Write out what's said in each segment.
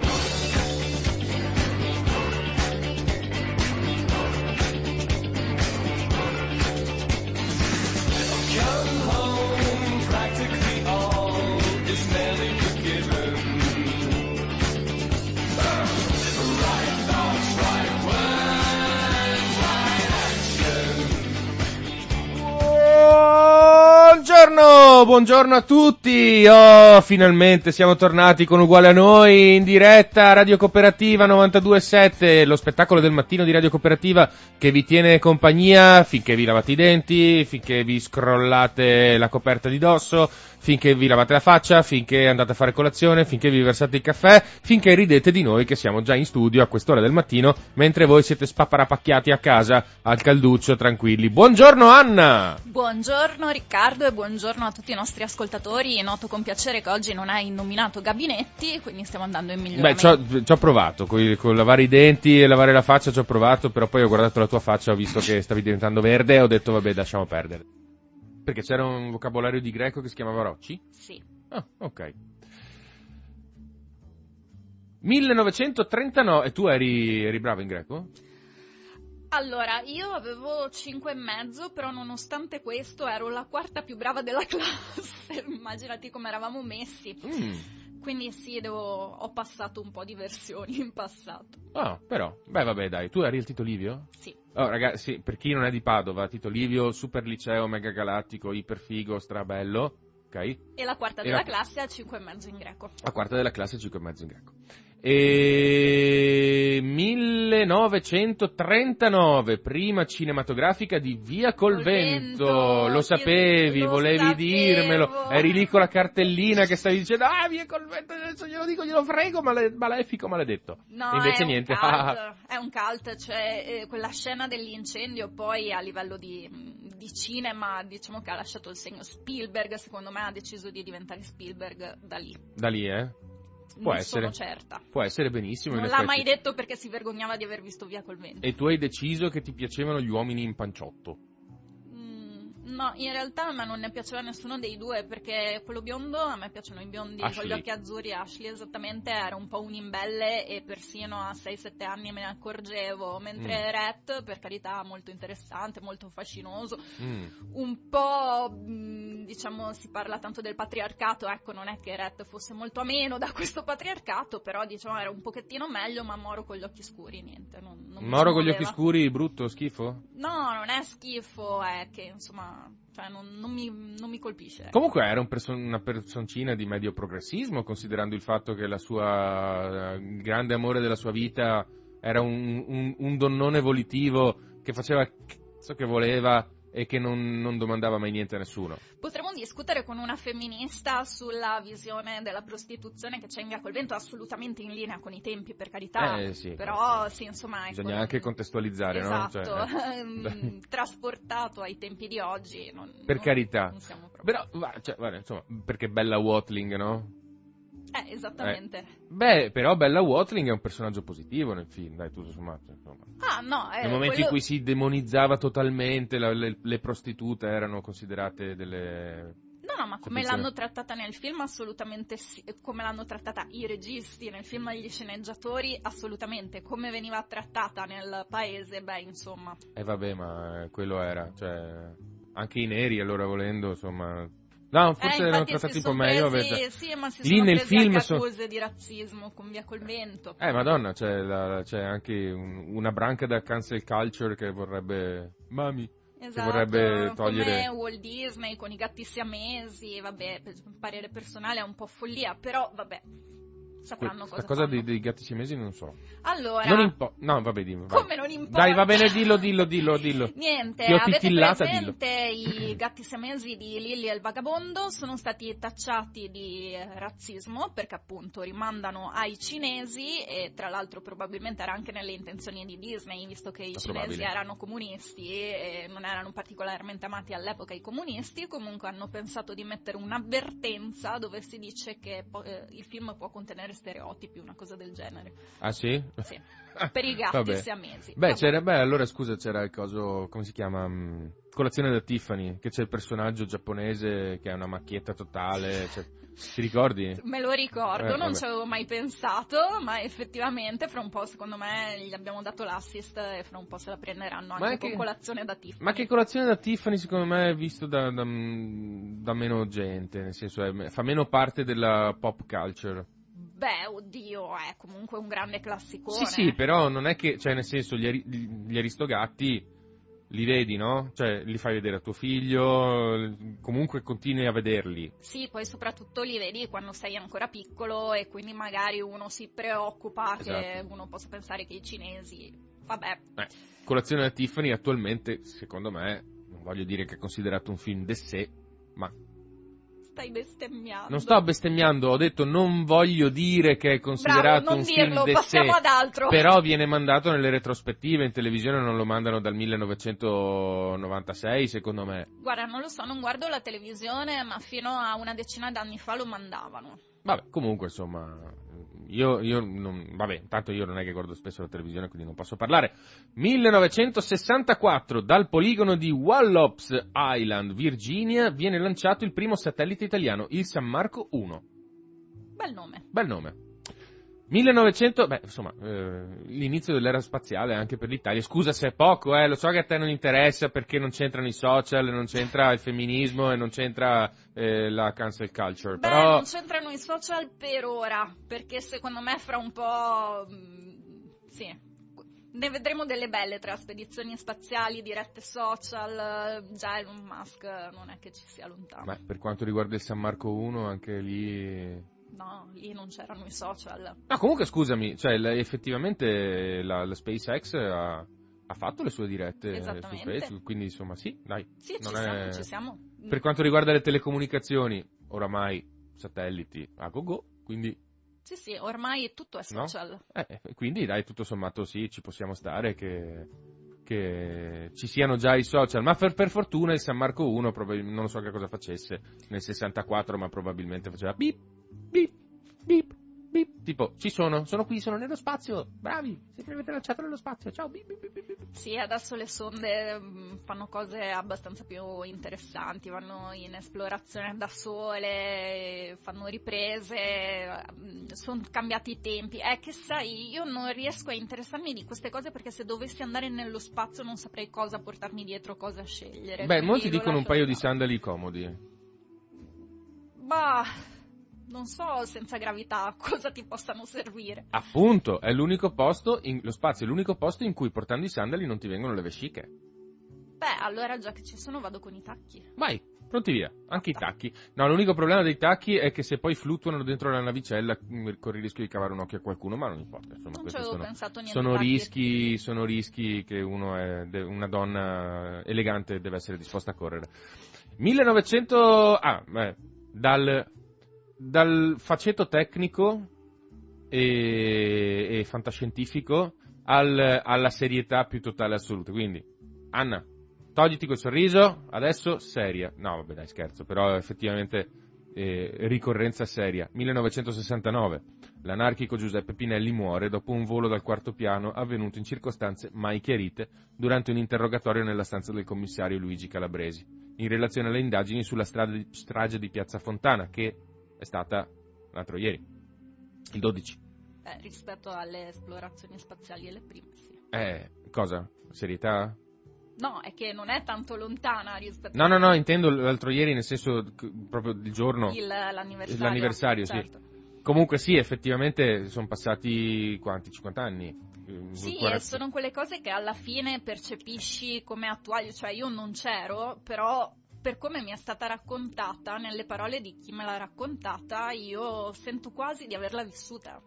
Buongiorno, buongiorno a tutti. Oh, finalmente siamo tornati con Uguale a Noi in diretta Radio Cooperativa 92.7, lo spettacolo del mattino di Radio Cooperativa che vi tiene compagnia finché vi lavate i denti, finché vi scrollate la coperta di dosso, finché vi lavate la faccia, finché andate a fare colazione, finché vi versate il caffè, finché ridete di noi che siamo già in studio a quest'ora del mattino, mentre voi siete spapparapacchiati a casa al calduccio tranquilli. Buongiorno Anna! Buongiorno Riccardo e buongiorno a tutti i nostri ascoltatori. Noto con piacere che oggi non hai nominato gabinetti, quindi stiamo andando in miglioramento. Beh, ci ho provato, con, con lavare i denti e lavare la faccia ci ho provato, però poi ho guardato la tua faccia, ho visto che stavi diventando verde e ho detto vabbè lasciamo perdere. Perché c'era un vocabolario di greco che si chiamava Rocci? Sì. Ah, ok. 1939, e tu eri, eri bravo in greco? Allora, io avevo 5 e mezzo, però nonostante questo ero la quarta più brava della classe. Immaginati come eravamo messi. Mm. Quindi sì, devo... ho passato un po' di versioni in passato. Ah, però, beh vabbè dai, tu eri il Tito Livio? Sì. Oh ragazzi, per chi non è di Padova, Tito Livio, super liceo, mega galattico, iper figo, strabello, ok? E la quarta E della la- classe a 5 e mezzo in greco. La quarta della classe 5 e mezzo in greco. E 1939, prima cinematografica di Via col vento. Lo sapevi, lo volevi sapevo. dirmelo. Eri lì con la cartellina che stavi dicendo, ah, Via col vento, adesso glielo dico, glielo frego, male- malefico, maledetto. No, invece è niente. Un cult, è un cult, cioè eh, quella scena dell'incendio poi a livello di, di cinema diciamo che ha lasciato il segno Spielberg, secondo me ha deciso di diventare Spielberg da lì. da lì, eh? Può non essere. certa. Può essere benissimo. Non l'ha effetti. mai detto perché si vergognava di aver visto via col vento. E tu hai deciso che ti piacevano gli uomini in panciotto. Mm, No, in realtà a me non ne piaceva nessuno dei due perché quello biondo, a me piacciono i biondi Ashley. con gli occhi azzurri, Ashley esattamente, era un po' un imbelle e persino a 6-7 anni me ne accorgevo, mentre Mm. Rhett, per carità, molto interessante, molto fascinoso, Mm. un po', mh, diciamo, si parla tanto del patriarcato, ecco, non è che Rhett fosse molto a meno da questo patriarcato, però diciamo era un pochettino meglio, ma Moro con gli occhi scuri, niente. Non, non Moro con gli occhi scuri, brutto, schifo? No, non è schifo, è che insomma, cioè non, non mi, non mi colpisce. ecco. Comunque era un perso- una personcina di medio progressismo, considerando il fatto che la sua, il grande amore della sua vita era un, un- un donnone volitivo che faceva ciò che voleva e che non, non domandava mai niente a nessuno. Potremmo discutere con una femminista sulla visione della prostituzione che c'è in via col vento, assolutamente in linea con i tempi, per carità. Eh, sì. Però sì, insomma, ecco, Bisogna anche contestualizzare, no? esatto, Cioè, eh. ehm, trasportato ai tempi di oggi. non- Per non- carità. non siamo proprio- Però, va- cioè, guarda, insomma, perché Bella Watling, no? Eh, esattamente. Beh, però Bella Watling è un personaggio positivo nel film, dai, tutto sommato, insomma. Ah, no, eh, Nel momento quello- in cui si demonizzava totalmente, la- le, le prostitute erano considerate delle... No, no, ma come Attenzione. l'hanno trattata nel film, assolutamente sì. Come l'hanno trattata i registi nel film gli sceneggiatori, assolutamente. Come veniva trattata nel paese, beh, insomma. Eh vabbè, ma eh, quello era, cioè... Anche i neri, allora volendo, insomma... No, forse eh, erano trattati un po' meglio. presi- Sì, ma si Lì sono nel presi film anche accuse di razzismo con via col vento. Eh, madonna, c'è, la- c'è anche un- una branca da cancel culture che vorrebbe... Mami, Esatto, vorrebbe togliere- come Walt Disney con i gatti siamesi, vabbè, per parere personale è un po' follia, però vabbè. Sapranno Questa cosa cosa dei, dei gatti siamesi non so. Allora, Non impo- No, vabbè, dimmi. vai. come non importa? Dai, va bene, dillo, dillo, dillo, dillo. Niente, Ti ho avete presente i gatti siamesi di Lily e il vagabondo? Sono stati tacciati di razzismo perché appunto rimandano ai cinesi e tra l'altro probabilmente era anche nelle intenzioni di Disney visto che i cinesi erano comunisti e non erano particolarmente amati all'epoca i comunisti, comunque hanno pensato di mettere un'avvertenza dove si dice che po- eh, il film può contenere stereotipi, una cosa del genere. Ah, sì? Sì. Per i gatti Vabbè. siamesi. Beh, Vabbè. c'era, beh, allora scusa, c'era il coso, come si chiama? Mm, Colazione da Tiffany, che c'è il personaggio giapponese che ha una macchietta totale, cioè, ti ricordi? Me lo ricordo, Eh, non ci avevo mai pensato, ma effettivamente fra un po' secondo me gli abbiamo dato l'assist e fra un po' se la prenderanno anche Ma con colazione da Tiffany. Ma che colazione da Tiffany secondo me è visto da, da- da meno gente, nel senso è- fa meno parte della pop culture. Beh, oddio, è comunque un grande classicone. Sì, sì, però non è che, cioè nel senso gli, gli aristogatti li vedi, no? Cioè li fai vedere a tuo figlio, comunque continui a vederli. Sì, poi soprattutto li vedi quando sei ancora piccolo e quindi magari uno si preoccupa che Esatto. uno possa pensare che i cinesi... Vabbè, Eh, colazione da Tiffany attualmente, secondo me, non voglio dire che è considerato un film de sé, ma stai bestemmiando. non sto bestemmiando, ho detto non voglio dire che è considerato Bravo, non un dirlo, film sé. altro. Però viene mandato nelle retrospettive in televisione, non lo mandano dal 1996, secondo me. Guarda, non lo so, non guardo la televisione, ma fino a una decina d'anni fa lo mandavano. Vabbè, comunque, insomma, io, io non, vabbè, intanto io non è che guardo spesso la televisione, quindi non posso parlare. 1964, dal poligono di Wallops Island, Virginia, viene lanciato il primo satellite italiano, il San Marco 1. Bel nome. Bel nome. 1900, beh, insomma, eh, l'inizio dell'era spaziale anche per l'Italia. Scusa se è poco, eh, lo so che a te non interessa perché non c'entrano i social, non c'entra il femminismo e non c'entra eh, la cancel culture. Beh, però non c'entrano i social per ora, perché secondo me fra un po'... mm, sì. Ne vedremo delle belle tra spedizioni spaziali, dirette social, già Elon Musk non è che ci sia lontano. Beh, per quanto riguarda il San Marco 1, anche lì. No, lì non c'erano i social. No, comunque scusami, cioè, effettivamente la, la SpaceX ha, ha fatto le sue dirette su. Facebook, quindi insomma sì, dai. Sì, ci non siamo, è- ci siamo. Per quanto riguarda le telecomunicazioni, oramai satelliti a go-go, quindi, Sì, sì, ormai tutto è No? social. eh, quindi dai, tutto sommato sì, ci possiamo stare che, che ci siano già i social, ma per, per fortuna il San Marco 1 probabil- non so che cosa facesse nel 64, ma probabilmente faceva bip, bip, bip, bip, tipo ci sono, sono qui, sono nello spazio, bravi, siete avete lanciato nello spazio, ciao, bip, bip, bip, bip. Sì, adesso le sonde mm, fanno cose abbastanza più interessanti, vanno in esplorazione da sole, fanno riprese, sono cambiati i tempi. È che sai, io non riesco a interessarmi di queste cose perché se dovessi andare nello spazio non saprei cosa portarmi dietro, cosa scegliere. Beh, quindi molti dicono un paio di sandali comodi. Bah, non so senza gravità cosa ti possano servire. Appunto, è l'unico posto, in- lo spazio è l'unico posto in cui portando i sandali non ti vengono le vesciche. Beh, allora già che ci sono vado con i tacchi. Vai, pronti via, anche i tacchi. No, l'unico problema dei tacchi è che se poi fluttuano dentro la navicella mm, corri il rischio di cavare un occhio a qualcuno, ma non importa. Insomma, Non ci avevo sono, pensato niente. sono tacchi. rischi, sono rischi che uno è, una donna elegante deve essere disposta a correre. 1900, ah, beh, dal, dal faceto tecnico e, e fantascientifico al- alla serietà più totale assoluta. Quindi, Anna, togliti quel sorriso, adesso seria. No, vabbè, dai, scherzo, però effettivamente eh, ricorrenza seria. 1969. L'anarchico Giuseppe Pinelli muore dopo un volo dal quarto piano avvenuto in circostanze mai chiarite durante un interrogatorio nella stanza del commissario Luigi Calabresi, in relazione alle indagini sulla strage di Piazza Fontana, che è stata l'altro ieri, il 12. Eh, rispetto alle esplorazioni spaziali e le prime, sì. Eh, cosa? Serietà? No, è che non è tanto lontana rispetto No, no, no, intendo l'altro ieri nel senso proprio il giorno. il- l'anniversario. L'anniversario, sì. certo. Comunque sì, effettivamente sono passati quanti? 50 anni? Eh, Sì, 40. e sono quelle cose che alla fine percepisci come attuali, cioè io non c'ero, però per come mi è stata raccontata, nelle parole di chi me l'ha raccontata, io sento quasi di averla vissuta.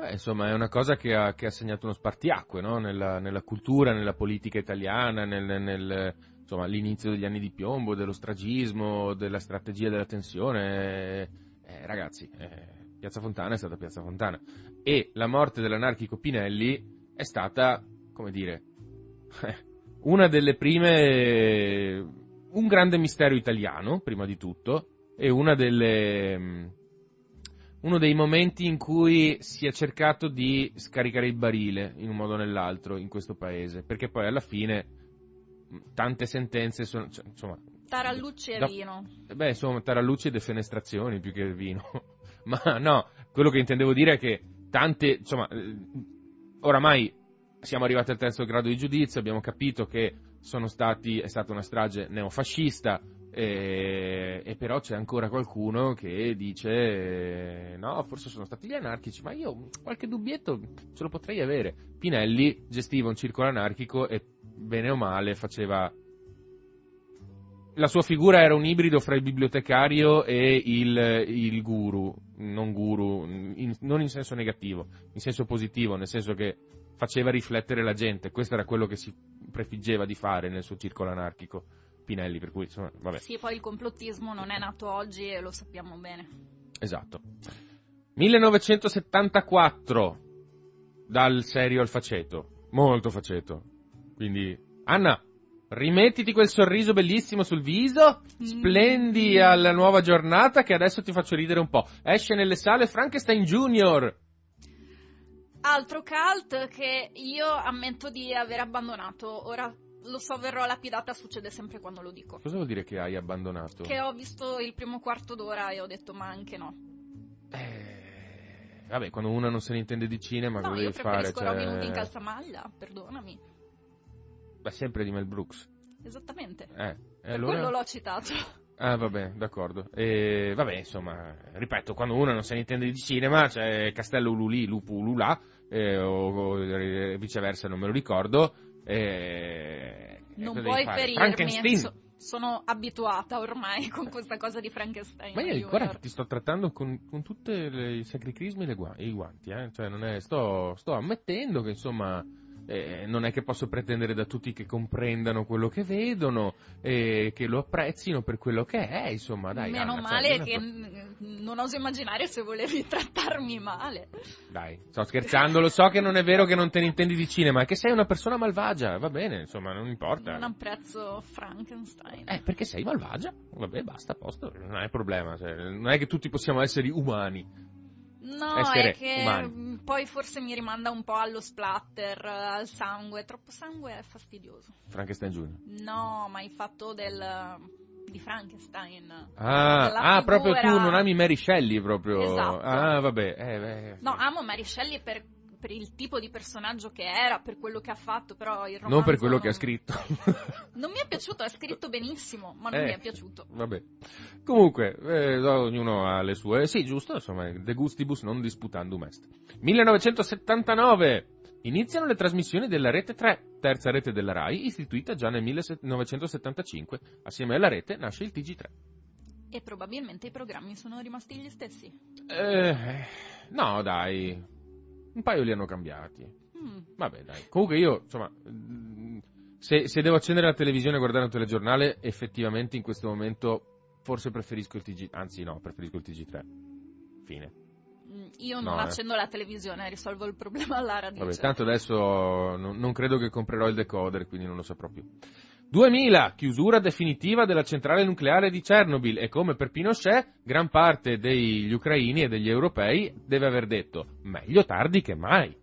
Eh, insomma, è una cosa che ha, che ha segnato uno spartiacque no? nella, nella, cultura, nella politica italiana, nel, nel, insomma, all'inizio degli anni di piombo, dello stragismo, della strategia della tensione. Eh, ragazzi, eh, Piazza Fontana è stata Piazza Fontana. E la morte dell'anarchico Pinelli è stata, come dire, una delle prime, un grande mistero italiano, prima di tutto, e una delle, uno dei momenti in cui si è cercato di scaricare il barile in un modo o nell'altro in questo paese, perché poi alla fine tante sentenze sono, cioè, insomma... Tarallucci e da, vino. Beh, insomma, tarallucci e defenestrazioni più che vino. Ma no, quello che intendevo dire è che tante, insomma, eh, oramai siamo arrivati al terzo grado di giudizio, abbiamo capito che stati, è stata una strage neofascista, e, e, però c'è ancora qualcuno che dice no, forse sono stati gli anarchici, ma io qualche dubbietto ce lo potrei avere. Pinelli gestiva un circolo anarchico e bene o male faceva... La sua figura era un ibrido fra il bibliotecario e il, il guru, non guru, in, non in senso negativo, in senso positivo, nel senso che faceva riflettere la gente, questo era quello che si prefiggeva di fare nel suo circolo anarchico, Pinelli, per cui insomma, vabbè. Sì, poi il complottismo non è nato oggi e lo sappiamo bene. Esatto. 1974, dal serio al faceto, molto faceto, quindi Anna, rimettiti quel sorriso bellissimo sul viso, splendi mm. alla nuova giornata che adesso ti faccio ridere un po'. Esce nelle sale Frankenstein Junior Altro cult che io ammetto di aver abbandonato. Ora lo so, verrò lapidata, succede sempre quando lo dico. Cosa vuol dire che hai abbandonato? Che ho visto il primo quarto d'ora e ho detto ma anche no. Eh, vabbè, quando una non se ne intende di cinema, no, cosa devi fare? Io Robin Hood in calzamaglia, perdonami. Beh, sempre di Mel Brooks. Esattamente. Eh, per allora... quello l'ho citato. Ah, vabbè, d'accordo. E, vabbè, insomma, ripeto, quando uno non se ne intende di cinema, c'è Castello Ululì, Lupo Ululà, eh, o, o, viceversa, non me lo ricordo. Eh, non puoi ferirmi, so, sono abituata ormai con questa cosa di Frankenstein. Ma io ancora ti sto trattando con, con tutti i sacri crismi e, gu- i guanti, eh? cioè, è, sto, sto ammettendo che insomma eh, non è che posso pretendere da tutti che comprendano quello che vedono e che lo apprezzino per quello che è, insomma, dai. Meno Anna, male cioè, che n- non oso immaginare se volevi trattarmi male. Dai, sto scherzando, lo so che non è vero che non te ne intendi di cinema, è che sei una persona malvagia, va bene, insomma, non importa. Non apprezzo Frankenstein. Eh, perché sei malvagia, vabbè, basta, a posto, non è problema, cioè, non è che tutti possiamo essere umani. No, essere è che umani. poi forse mi rimanda un po' allo splatter, al sangue. Troppo sangue è fastidioso. Frankenstein Junior? No, ma il fatto del di Frankenstein. Ah, ah proprio tu non ami Mary Shelley proprio. Esatto. Ah, vabbè. Eh, beh. No, amo Mary Shelley per per il tipo di personaggio che era, per quello che ha fatto, però il romanzo... Non per quello che ha scritto. non mi è piaciuto, ha scritto benissimo, ma non eh, mi è piaciuto. Vabbè. Comunque, eh, ognuno ha le sue... Sì, giusto, insomma, de gustibus non disputandum est. 1979! Iniziano le trasmissioni della Rete 3, terza rete della RAI, istituita già nel 1975. Assieme alla rete nasce il TG3. E probabilmente i programmi sono rimasti gli stessi. Eh, no, dai, un paio li hanno cambiati. Mm. Vabbè, dai. Comunque io, insomma, mm, se, se, devo accendere la televisione e guardare un telegiornale, effettivamente in questo momento forse preferisco il TG... Anzi no, preferisco il TG3. Fine. Mm, io non no, eh. accendo eh. la televisione, risolvo il problema alla radio. Vabbè, tanto adesso non, non credo che comprerò il decoder, quindi non lo saprò più. 2000, chiusura definitiva della centrale nucleare di Chernobyl e come per Pinochet, gran parte degli ucraini e degli europei deve aver detto meglio tardi che mai.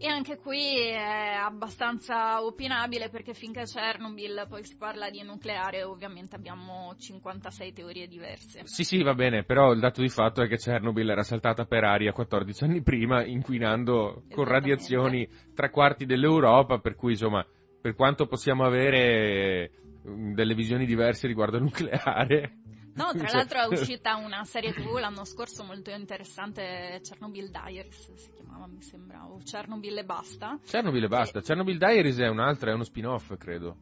E anche qui è abbastanza opinabile perché finché Chernobyl poi si parla di nucleare ovviamente abbiamo 56 teorie diverse. Sì sì va bene, però il dato di fatto è che Chernobyl era saltata per aria 14 anni prima inquinando con radiazioni tre quarti dell'Europa per cui insomma per quanto possiamo avere mm, delle visioni diverse riguardo al nucleare. No, tra l'altro è uscita una serie tv l'anno scorso molto interessante, Chernobyl Diaries si chiamava, mi sembra, o Chernobyl e basta. Chernobyl e basta, e... Chernobyl Diaries è un'altra, è uno spin-off, credo.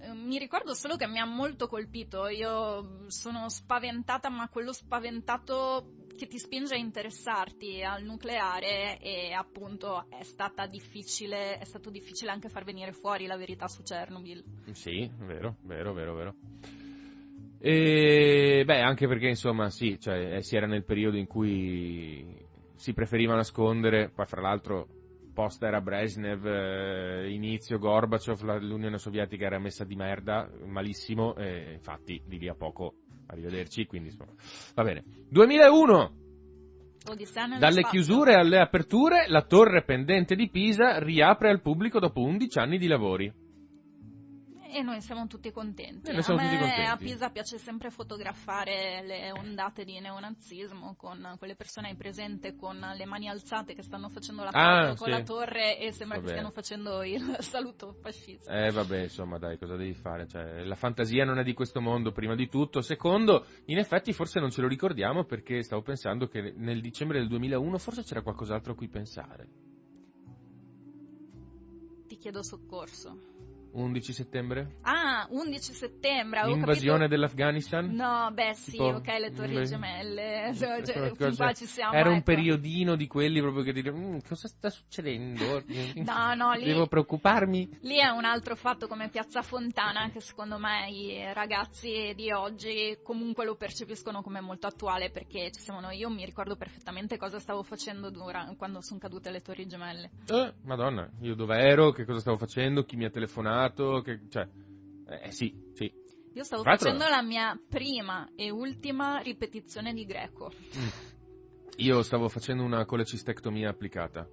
Eh, Mi ricordo solo che mi ha molto colpito, io sono spaventata, ma quello spaventato che ti spinge a interessarti al nucleare e appunto è stata difficile, è stato difficile anche far venire fuori la verità su Chernobyl. Sì, vero, vero, vero, vero. E beh, anche perché insomma, sì, cioè, eh, si era nel periodo in cui si preferiva nascondere, poi fra l'altro post era Brezhnev, eh, inizio Gorbaciov, l'Unione Sovietica era messa di merda, malissimo, e infatti di lì a poco arrivederci, quindi insomma, va bene. 2001, Odissea nello dalle chiusure alle aperture, la torre pendente di Pisa riapre al pubblico dopo 11 anni di lavori. E noi siamo tutti contenti. E noi siamo a me tutti contenti. a Pisa piace sempre fotografare le ondate di neonazismo con quelle persone hai presente con le mani alzate che stanno facendo la foto Ah, con sì. la torre e sembra Vabbè. che stiano facendo il saluto fascista. Eh vabbè, insomma, dai, cosa devi fare? Cioè, la fantasia non è di questo mondo, prima di tutto. Secondo, in effetti forse non ce lo ricordiamo perché stavo pensando che nel dicembre del 2001 forse c'era qualcos'altro a cui pensare. Ti chiedo soccorso. 11 settembre? Ah, 11 settembre. L'invasione capito- dell'Afghanistan? No, beh sì, Tipo- ok, le torri le- gemelle. Cioè, cioè, fin Cosa- qua ci siamo. Era un ecco. periodino di quelli proprio che dire "Mm, cosa sta succedendo? No, no, lì- Devo preoccuparmi? Lì è un altro fatto come Piazza Fontana che secondo me i ragazzi di oggi comunque lo percepiscono come molto attuale perché ci siamo noi. Io mi ricordo perfettamente cosa stavo facendo dura- quando sono cadute le torri gemelle. Eh, madonna, io dove ero, che cosa stavo facendo, chi mi ha telefonato, che, cioè, eh sì, sì. Io stavo Tra facendo la mia prima e ultima ripetizione di greco. Io stavo facendo una colecistectomia applicata.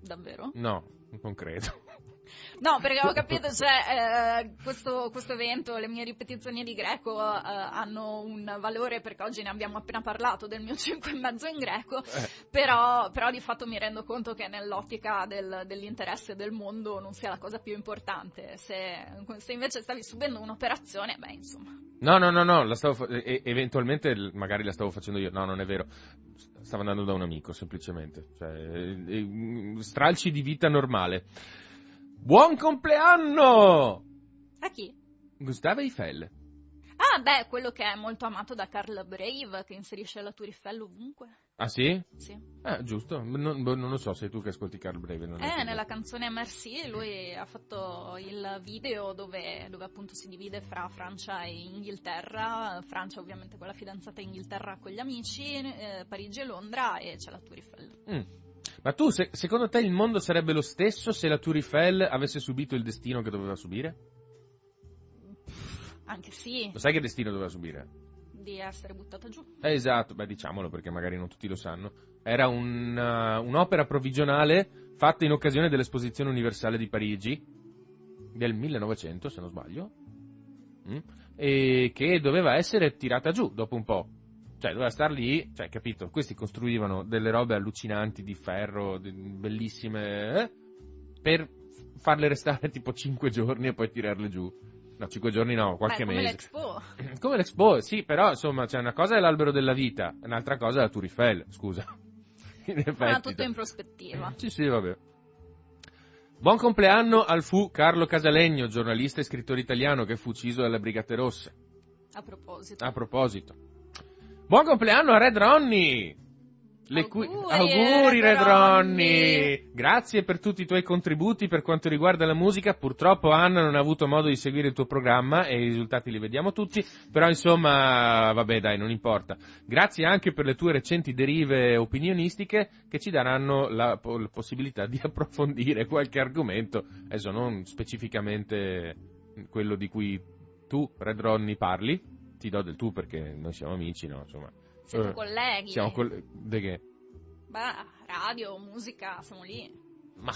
Davvero? No, non credo. No, perché ho capito, cioè, eh, questo, questo evento, le mie ripetizioni di greco eh, hanno un valore perché oggi ne abbiamo appena parlato del mio 5 e mezzo in greco, Eh. però, però di fatto mi rendo conto che nell'ottica del- dell'interesse del mondo non sia la cosa più importante. Se, se invece stavi subendo un'operazione, beh, insomma. No, no, no, no, la stavo fa- e- eventualmente magari la stavo facendo io. No, non è vero. Stavo andando da un amico, semplicemente. Cioè, eh, eh, stralci di vita normale. Buon compleanno! A chi? Gustavo Eiffel. Ah, beh, quello che è molto amato da Carl Brave, che inserisce la Tour Eiffel ovunque. Ah sì? Sì. Ah, giusto. Non, boh, non lo so, sei tu che ascolti Carl Brave. Non Eh, nella canzone Merci lui ha fatto il video dove, dove appunto si divide fra Francia e Inghilterra, Francia ovviamente con la fidanzata Inghilterra con gli amici, eh, Parigi e Londra e c'è la Tour Eiffel. Mm. Ma tu, se- secondo te il mondo sarebbe lo stesso se la Tour Eiffel avesse subito il destino che doveva subire? Anche sì, Lo sai che destino doveva subire? di essere buttata giù. Eh, esatto, beh diciamolo perché magari non tutti lo sanno. Era un, uh, un'opera provvigionale fatta in occasione dell'Esposizione Universale di Parigi del 1900, se non sbaglio, Mm? e che doveva essere tirata giù dopo un po'. Cioè, doveva star lì, cioè, capito? Questi costruivano delle robe allucinanti di ferro, di- bellissime, eh, per farle restare tipo 5 giorni e poi tirarle giù. No, 5 giorni no, qualche Beh, come mese. l'Expo. Come l'Expo, sì, però insomma, c'è una cosa è l'albero della vita, un'altra cosa è la Tour Eiffel, scusa. In effetti, Ah, tutto in prospettiva. Sì, sì, vabbè. Buon compleanno al fu Carlo Casalegno, giornalista e scrittore italiano che fu ucciso dalle Brigate Rosse. A proposito. A proposito. Buon compleanno a Red Ronnie! Le cui- Auguri, Red Ronnie! Grazie per tutti i tuoi contributi per quanto riguarda la musica. Purtroppo Anna non ha avuto modo di seguire il tuo programma e i risultati li vediamo tutti. Però insomma, vabbè dai, non importa. Grazie anche per le tue recenti derive opinionistiche che ci daranno la, la possibilità di approfondire qualche argomento. Adesso non specificamente quello di cui tu, Red Ronnie, parli. Ti do del tu perché noi siamo amici, no? Insomma. Siete Eh, colleghi. Siamo col... De che? Beh, radio, musica, siamo lì. Ma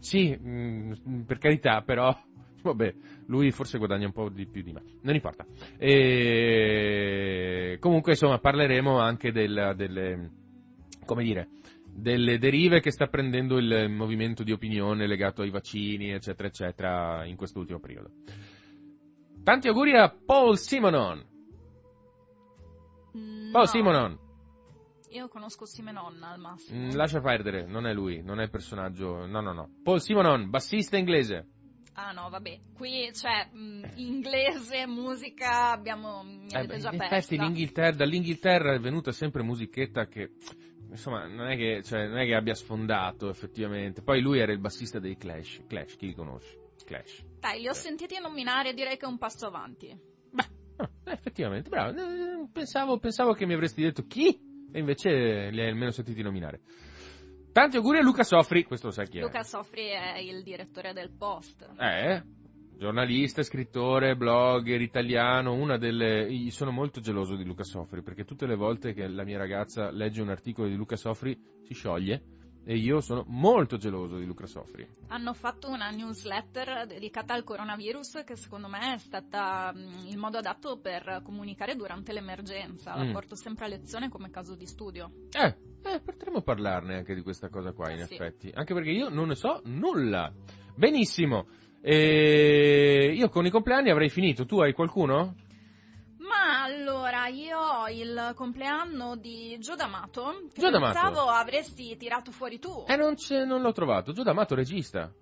sì, mm, per carità, però vabbè, lui forse guadagna un po' di più di me. Non importa. E... Comunque, insomma, parleremo anche del- delle come dire, delle derive che sta prendendo il movimento di opinione legato ai vaccini, eccetera, eccetera, in quest'ultimo periodo. Tanti auguri a Paul Simonon. Paul No, Simonon. Io conosco Simenon al massimo. Mm, lascia perdere, non è lui, non è il personaggio. No, no, no. Paul Simonon, bassista inglese. Ah no, vabbè, qui c'è mh, inglese, musica, abbiamo, mi Eh, avete beh, già in persa. effetti l'Inghilterra, dall'Inghilterra è venuta sempre musichetta che insomma non è che, cioè, non è che abbia sfondato effettivamente. Poi lui era il bassista dei Clash. Clash, chi li conosce? Clash. Dai, li ho sentiti nominare, direi che è un passo avanti. Ah, effettivamente, bravo. Eh, Pensavo, pensavo che mi avresti detto chi e invece li hai almeno sentiti nominare. Tanti auguri a Luca Soffri, questo lo sai chi è. Luca Soffri è il direttore del Post. Eh, giornalista, scrittore, blogger italiano, una delle... Io sono molto geloso di Luca Soffri perché tutte le volte che la mia ragazza legge un articolo di Luca Soffri si scioglie e io sono molto geloso di Luca Soffri. Hanno fatto una newsletter dedicata al coronavirus che secondo me è stata mh, il modo adatto per comunicare durante l'emergenza. La Mm. porto sempre a lezione come caso di studio. Eh, eh, potremmo parlarne anche di questa cosa qua in Sì. effetti, anche perché io non ne so nulla. Benissimo. E io con i compleanni avrei finito, tu hai qualcuno? Ma allora, io ho il compleanno di Gio D'Amato. Che Gio D'Amato. Pensavo avresti tirato fuori tu. Eh, non, c'è- non l'ho trovato. Gio D'Amato regista.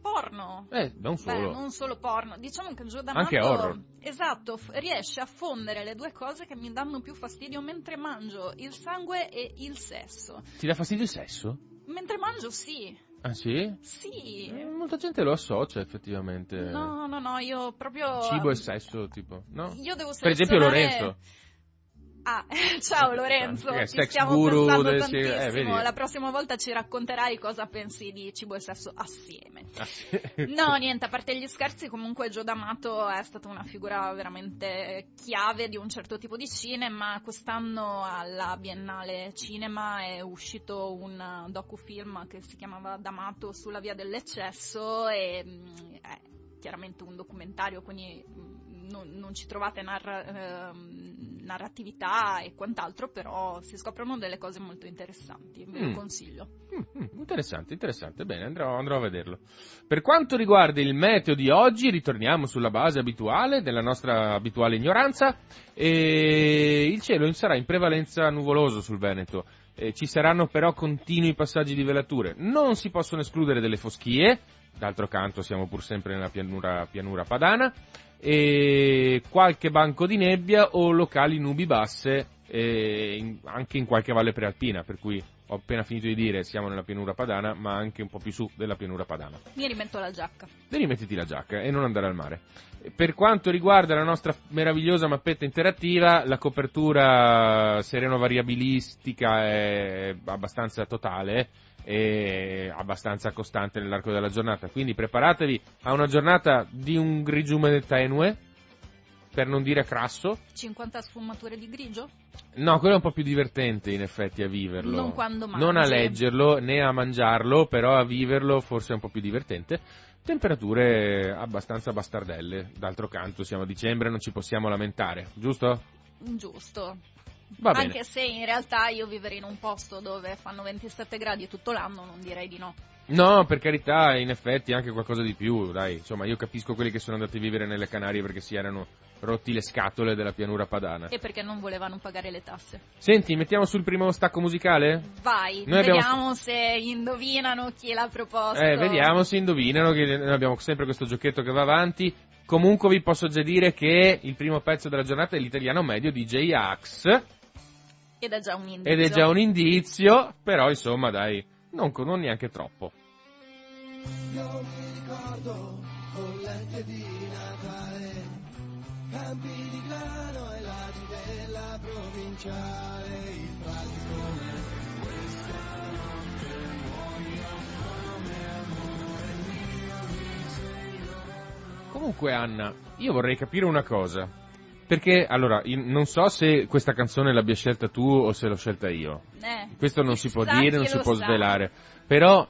Porno. Eh, non solo. Beh, non solo porno. Diciamo che Gio D'Amato Anche horror. Esatto, f- riesce a fondere le due cose che mi danno più fastidio mentre mangio, il sangue e il sesso. Ti dà fastidio il sesso? Mentre mangio sì. Ah sì? Sì. Molta gente lo associa effettivamente. No, no, no, io proprio Cibo e sesso, tipo, no? Io devo Per esempio selezionare- Lorenzo. Ah, ciao Lorenzo, Eh, ti stiamo guru pensando eh, tantissimo. vedi. La prossima volta ci racconterai cosa pensi di cibo e sesso assieme. Ah. No, niente, a parte gli scherzi, comunque Gio D'Amato è stata una figura veramente chiave di un certo tipo di cinema. Quest'anno alla Biennale Cinema è uscito un docufilm che si chiamava D'Amato sulla via dell'eccesso e mm, è chiaramente un documentario, quindi mm, non, non ci trovate narra- ehm, narratività e quant'altro, però si scoprono delle cose molto interessanti, ve lo Mm. consiglio. Mm, mm, interessante, interessante. Bene, andrò, andrò a vederlo. Per quanto riguarda il meteo di oggi, ritorniamo sulla base abituale della nostra abituale ignoranza. E il cielo sarà in prevalenza nuvoloso sul Veneto. Eh, ci saranno però continui passaggi di velature. Non si possono escludere delle foschie, d'altro canto siamo pur sempre nella pianura, pianura padana, e qualche banco di nebbia o locali nubi basse eh, in- anche in qualche valle prealpina, per cui ho appena finito di dire siamo nella pianura padana, ma anche un po' più su della pianura padana. Mi rimetto la giacca. Devi rimettiti la giacca e non andare al mare. Per quanto riguarda la nostra meravigliosa mappetta interattiva, la copertura sereno-variabilistica è abbastanza totale e abbastanza costante nell'arco della giornata. Quindi preparatevi a una giornata di un grigiume tenue, per non dire crasso. 50 sfumature di grigio? No, quello è un po' più divertente in effetti a viverlo. Non quando mangi. Non a leggerlo né a mangiarlo, però a viverlo forse è un po' più divertente. Temperature abbastanza bastardelle. D'altro canto siamo a dicembre, non ci possiamo lamentare, giusto? Giusto. Va bene. Anche se in realtà io vivere in un posto dove fanno 27 gradi tutto l'anno non direi di no. No, per carità, in effetti anche qualcosa di più, dai. Insomma, io capisco quelli che sono andati a vivere nelle Canarie perché si erano rotti le scatole della pianura padana. E perché non volevano pagare le tasse. Senti, mettiamo sul primo stacco musicale? Vai, Noi abbiamo- vediamo se indovinano chi l'ha proposto. Eh, vediamo se indovinano che abbiamo sempre questo giochetto che va avanti. Comunque vi posso già dire che il primo pezzo della giornata è l'italiano medio di J-Ax Ed è già un indizio. ed è già un indizio, però insomma dai, non, non neanche troppo. Io mi ricordo con lente di Natale, campi di grano e lati della provinciale, il pratico Comunque Anna, io vorrei capire una cosa. Perché, allora, non so se questa canzone l'abbia scelta tu o se l'ho scelta io. Eh, Questo non si può dire, non si può sa. svelare. Però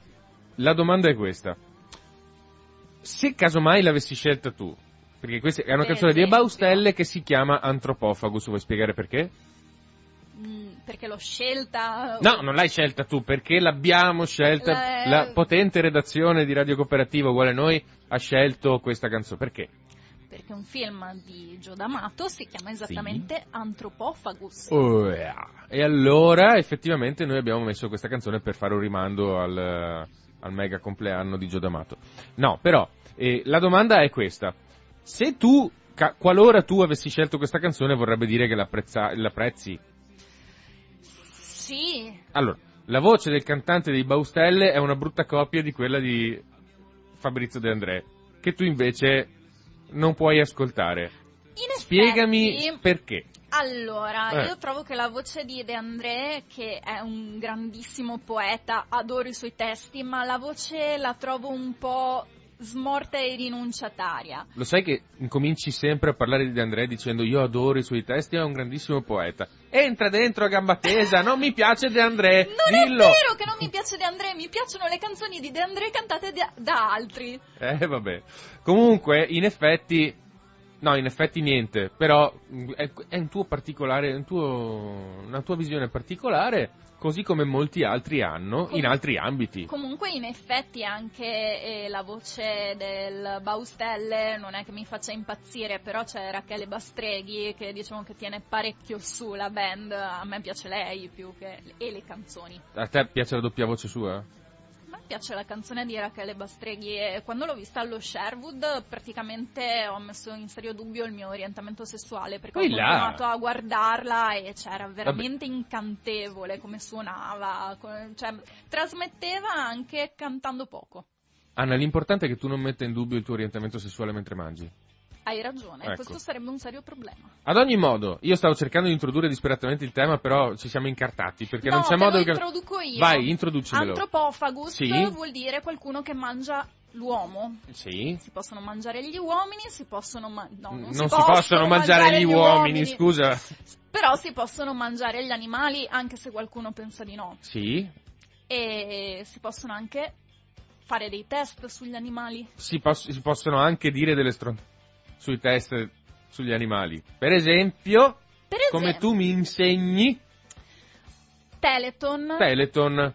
la domanda è questa. Se casomai l'avessi scelta tu, perché questa è una Per canzone di esempio. Baustelle che si chiama Antropofagus, vuoi spiegare perché? Mm, perché l'ho scelta... No, non l'hai scelta tu, perché l'abbiamo scelta, La- la potente redazione di Radio Cooperativa uguale a noi ha scelto questa canzone. Perché? Perché un film di Gio D'Amato si chiama esattamente Anthropophagus. Oh, yeah. E allora effettivamente noi abbiamo messo questa canzone per fare un rimando al, al mega compleanno di Gio D'Amato. No, però, eh, la domanda è questa. Se tu, ca- qualora tu avessi scelto questa canzone, vorrebbe dire che l'apprezza- l'apprezzi. Sì, Allora, la voce del cantante dei Baustelle è una brutta copia di quella di Fabrizio De André, che tu invece non puoi ascoltare. in Spiegami effetti- perché. Allora, Eh. io trovo che la voce di De André, che è un grandissimo poeta, adoro i suoi testi, ma la voce la trovo un po' smorta e rinunciataria. Lo sai che incominci sempre a parlare di De André dicendo io adoro i suoi testi, è un grandissimo poeta. Entra dentro a gamba tesa, non mi piace De André, Non dillo. è vero che non mi piace De André, mi piacciono le canzoni di De André cantate da, da altri. Eh, vabbè. Comunque, in effetti, no, in effetti niente, però mh, è, è un tuo particolare, un tuo, una tua visione particolare, così come molti altri hanno in altri ambiti. Comunque in effetti anche eh, la voce del Baustelle non è che mi faccia impazzire, però c'è Rachele Bastreghi che diciamo che tiene parecchio su la band, a me piace lei più che e le canzoni. A te piace la doppia voce sua? Piace la canzone di Rachele Bastreghi e quando l'ho vista allo Sherwood praticamente ho messo in serio dubbio il mio orientamento sessuale perché Poi ho continuato a guardarla e c'era veramente incantevole come suonava, cioè trasmetteva anche cantando poco. Anna, l'importante è che tu non metta in dubbio il tuo orientamento sessuale mentre mangi. Hai ragione, Ecco. questo sarebbe un serio problema. Ad ogni modo, io stavo cercando di introdurre disperatamente il tema, però ci siamo incartati perché no, non c'è modo lo che. introduco io. Vai, introducimelo. Antropofagus Sì. vuol dire qualcuno che mangia l'uomo. Sì. Si possono mangiare gli uomini, si possono ma- no, non, Non, si, possono mangiare gli uomini, scusa. Però si possono mangiare gli animali anche se qualcuno pensa di no. Sì. E si possono anche fare dei test sugli animali. Si, pos- si possono anche dire delle stronzate sui test sugli animali. Per esempio, Per esempio, come tu mi insegni, Teleton. Teleton.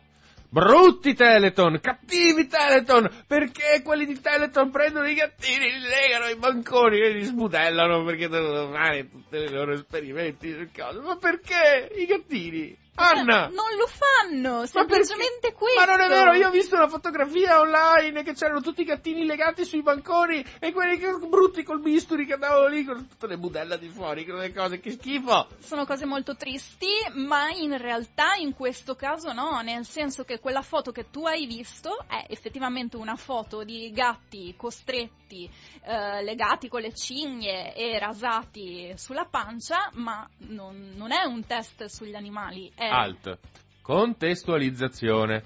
Brutti Teleton, cattivi Teleton, perché quelli di Teleton prendono i gattini, li legano ai banconi e li sbudellano perché devono fare tutti i loro esperimenti sul coso. Ma perché i gattini? Anna! Non lo fanno, Ma semplicemente perché? questo. Ma non è vero, io ho visto una fotografia online che c'erano tutti i gattini legati sui banconi e quelli che, brutti col bisturi che andavano lì con tutte le budella di fuori, con le cose, che schifo! Sono cose molto tristi, ma in realtà in questo caso no, nel senso che quella foto che tu hai visto è effettivamente una foto di gatti costretti, eh, legati con le cinghie e rasati sulla pancia, ma non, non è un test sugli animali, è Alt. Contestualizzazione.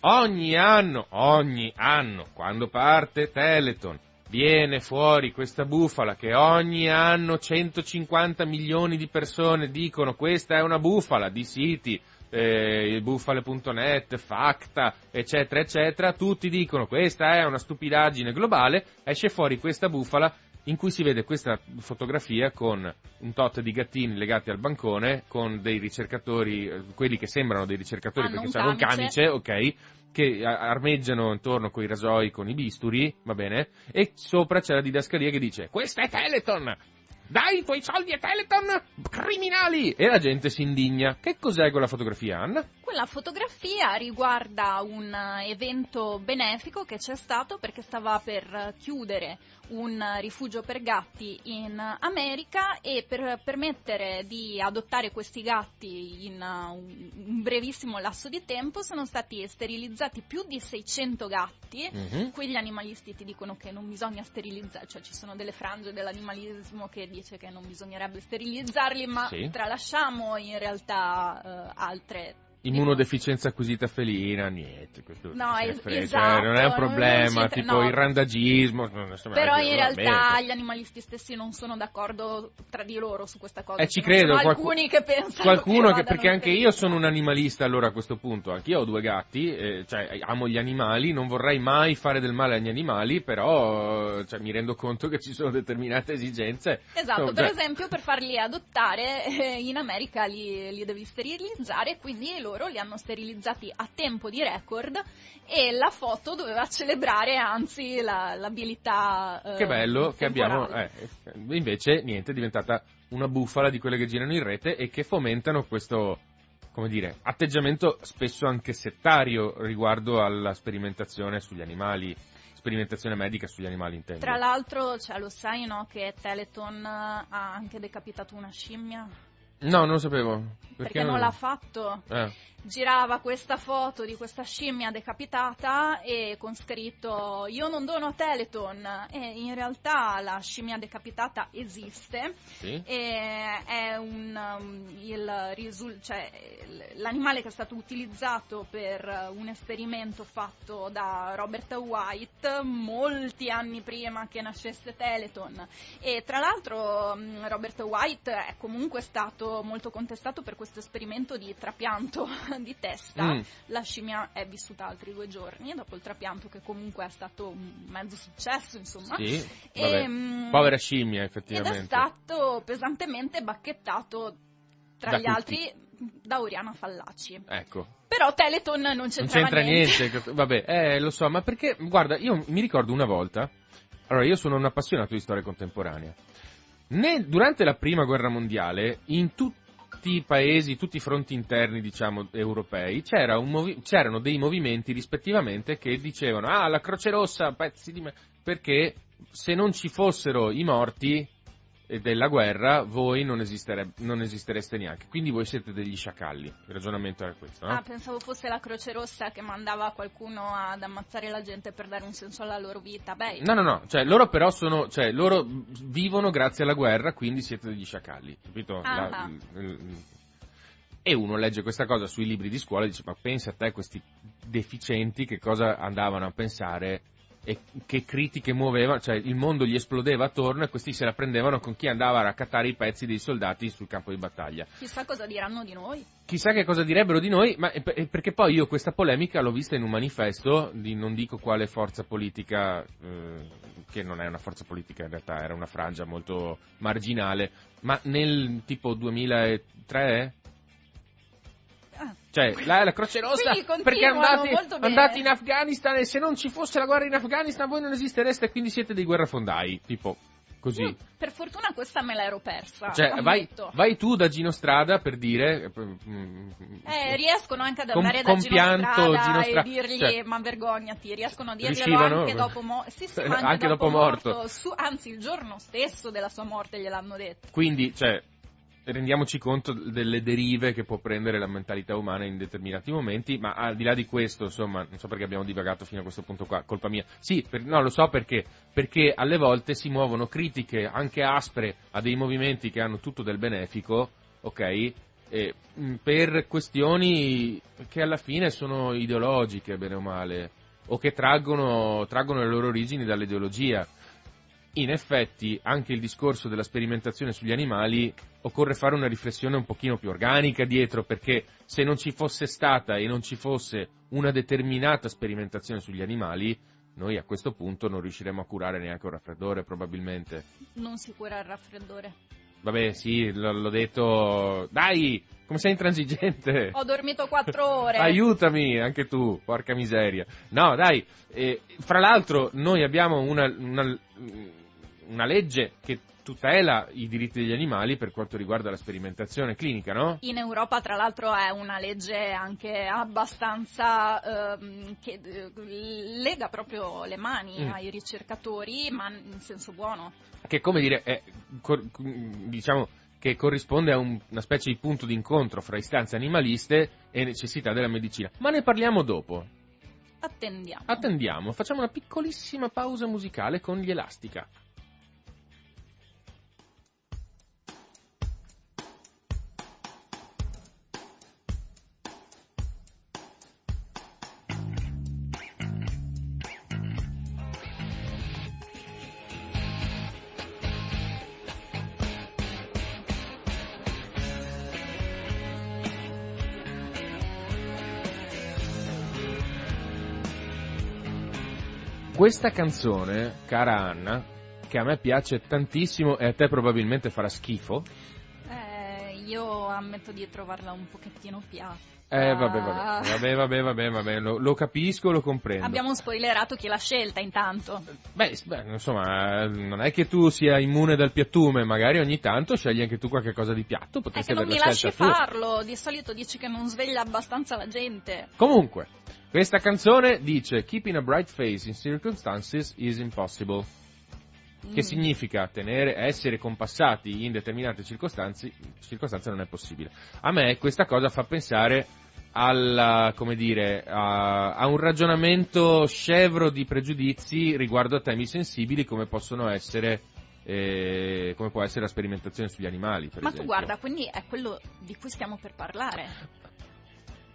Ogni anno, ogni anno, quando parte Teleton, viene fuori questa bufala che ogni anno 150 milioni di persone dicono questa è una bufala di siti, eh, bufale.net, Facta, eccetera, eccetera, tutti dicono questa è una stupidaggine globale, esce fuori questa bufala in cui si vede questa fotografia con un tot di gattini legati al bancone, con dei ricercatori, eh, quelli che sembrano dei ricercatori Hanno perché hanno un camice. ok, che armeggiano intorno coi rasoi, con i bisturi, va bene, e sopra c'è la didascalia che dice questa è Teleton! Dai i tuoi soldi a Teleton, criminali! E la gente si indigna. Che cos'è quella fotografia, Anna? Quella fotografia riguarda un eh, evento benefico che c'è stato perché stava per eh, chiudere un eh, rifugio per gatti in America e per permettere di adottare questi gatti in un brevissimo lasso di tempo sono stati sterilizzati più di 600 gatti. Mhm. Qui gli animalisti ti dicono che non bisogna sterilizzare, cioè ci sono delle frange dell'animalismo che dice che non bisognerebbe sterilizzarli, ma Sì. tralasciamo in realtà eh, altre Immunodeficienza acquisita felina, niente. Questo No, es- esatto, cioè, non è un problema, tipo no. il randagismo. Però in realtà gli animalisti stessi non sono d'accordo tra di loro su questa cosa. Eh, ci credo, alcuni che pensano Qualcuno che, vadano perché anche io sono un animalista allora a questo punto, anch'io ho due gatti, eh, cioè amo gli animali, non vorrei mai fare del male agli animali, però cioè, mi rendo conto che ci sono determinate esigenze. Esatto, No, per cioè- esempio per farli adottare eh, in America li, li devi sterilizzare, quindi loro li hanno sterilizzati a tempo di record e la foto doveva celebrare anzi la- l'abilità eh, Che bello che abbiamo, eh, invece niente, è diventata una bufala di quelle che girano in rete e che fomentano questo, come dire, atteggiamento spesso anche settario riguardo alla sperimentazione sugli animali, sperimentazione medica sugli animali intendo. Tra l'altro, cioè, lo sai no, che Teleton ha anche decapitato una scimmia? No, non lo sapevo. Perché, non l'ha fatto. Eh. Girava questa foto di questa scimmia decapitata e con scritto io non dono Teleton e in realtà la scimmia decapitata esiste. Sì. e è un, um, il risul- cioè, l'animale che è stato utilizzato per un esperimento fatto da Robert White molti anni prima che nascesse Teleton. E tra l'altro um, Robert White è comunque stato molto contestato per questo esperimento di trapianto di testa Mm. la scimmia è vissuta altri due giorni dopo il trapianto che comunque è stato un mezzo successo insomma Sì, E, vabbè. mm, Povera scimmia, ed è effettivamente. stato pesantemente bacchettato tra Da gli tutti. altri da Oriana Fallaci. Ecco. Però Teleton non Non c'entrava c'entra niente. niente. Vabbè, eh, lo so, ma perché, guarda, io mi ricordo una volta, allora io sono un appassionato di storia contemporanea. Nel- durante la prima guerra mondiale, in tutti i paesi, tutti i fronti interni, diciamo, europei, c'era movi- c'erano dei movimenti rispettivamente che dicevano, ah, la Croce Rossa, pezzi di me, perché se non ci fossero i morti eh, della guerra, voi non, esistere- non esistereste neanche. Quindi voi siete degli sciacalli. Il ragionamento era questo, no? Ah, pensavo fosse la Croce Rossa che mandava qualcuno ad ammazzare la gente per dare un senso alla loro vita. Beh, No, no, no, cioè loro però sono, cioè loro vivono grazie alla guerra, quindi siete degli sciacalli, capito? Ah. La- l- l- e uno legge questa cosa sui libri di scuola e dice, ma pensa a te questi deficienti che cosa andavano a pensare e che critiche muovevano, cioè il mondo gli esplodeva attorno e questi se la prendevano con chi andava a raccattare i pezzi dei soldati sul campo di battaglia. chissà cosa diranno di noi. Chissà che cosa direbbero di noi, ma perché poi io questa polemica l'ho vista in un manifesto di non dico quale forza politica, eh, che non è una forza politica in realtà, era una frangia molto marginale, ma nel tipo 2003? Cioè, la, la Croce Rossa, perché andate, andate in Afghanistan e se non ci fosse la guerra in Afghanistan voi non esistereste e quindi siete dei guerrafondai, tipo così. Io, per fortuna questa me l'ero persa. Cioè, vai, vai tu da Gino Strada per dire... Eh, riescono anche ad Com- andare da Gino Strada Gino e Stra- dirgli cioè- ma vergognati, riescono a dirglielo Riuscivano? anche dopo morto. Sì, sì, anche, Anche dopo morto. Su- anzi, il giorno stesso della sua morte gliel'hanno detto. Quindi, cioè, rendiamoci conto delle derive che può prendere la mentalità umana in determinati momenti, ma al di là di questo, insomma, non so perché abbiamo divagato fino a questo punto qua, colpa mia. Sì, per- no, lo so perché, perché alle volte si muovono critiche anche aspre a dei movimenti che hanno tutto del benefico, ok? E, mh, per questioni che alla fine sono ideologiche, bene o male, o che traggono, traggono le loro origini dall'ideologia. In effetti, anche il discorso della sperimentazione sugli animali occorre fare una riflessione un pochino più organica dietro, perché se non ci fosse stata e non ci fosse una determinata sperimentazione sugli animali, noi a questo punto non riusciremo a curare neanche un raffreddore, probabilmente. Non si cura il raffreddore. Vabbè, sì, l- l'ho detto. Dai, come sei intransigente? Ho dormito quattro ore. Aiutami, anche tu, porca miseria. No, dai, eh, fra l'altro noi abbiamo una, una- una legge che tutela i diritti degli animali per quanto riguarda la sperimentazione clinica, no? In Europa, tra l'altro, è una legge anche abbastanza ehm, che eh, lega proprio le mani Mm. ai ricercatori, ma in senso buono. Che come dire, è, cor- diciamo che corrisponde a un- una specie di punto d'incontro fra istanze animaliste e necessità della medicina. Ma ne parliamo dopo. Attendiamo. Attendiamo, facciamo una piccolissima pausa musicale con gli Elastica. Questa canzone, cara Anna, che a me piace tantissimo e a te probabilmente farà schifo, Eh, io ammetto di trovarla un pochettino piatta. Eh, vabbè, vabbè, vabbè, vabbè, vabbè, vabbè, lo, lo capisco, lo comprendo. Abbiamo spoilerato chi l'ha scelta intanto. Beh, beh, insomma, non è che tu sia immune dal piattume, magari ogni tanto scegli anche tu qualche cosa di piatto, È potresti che non mi lasci farlo, di solito dici che non sveglia abbastanza la gente. Comunque, questa canzone dice Keeping a bright face in circumstances is impossible. Che Mm. significa tenere, essere compassati in determinate circostanze, circostanze non è possibile. A me questa cosa fa pensare alla, come dire, a, a un ragionamento scevro di pregiudizi riguardo a temi sensibili come possono essere, eh, come può essere la sperimentazione sugli animali, Ma tu esempio. guarda, quindi è quello di cui stiamo per parlare.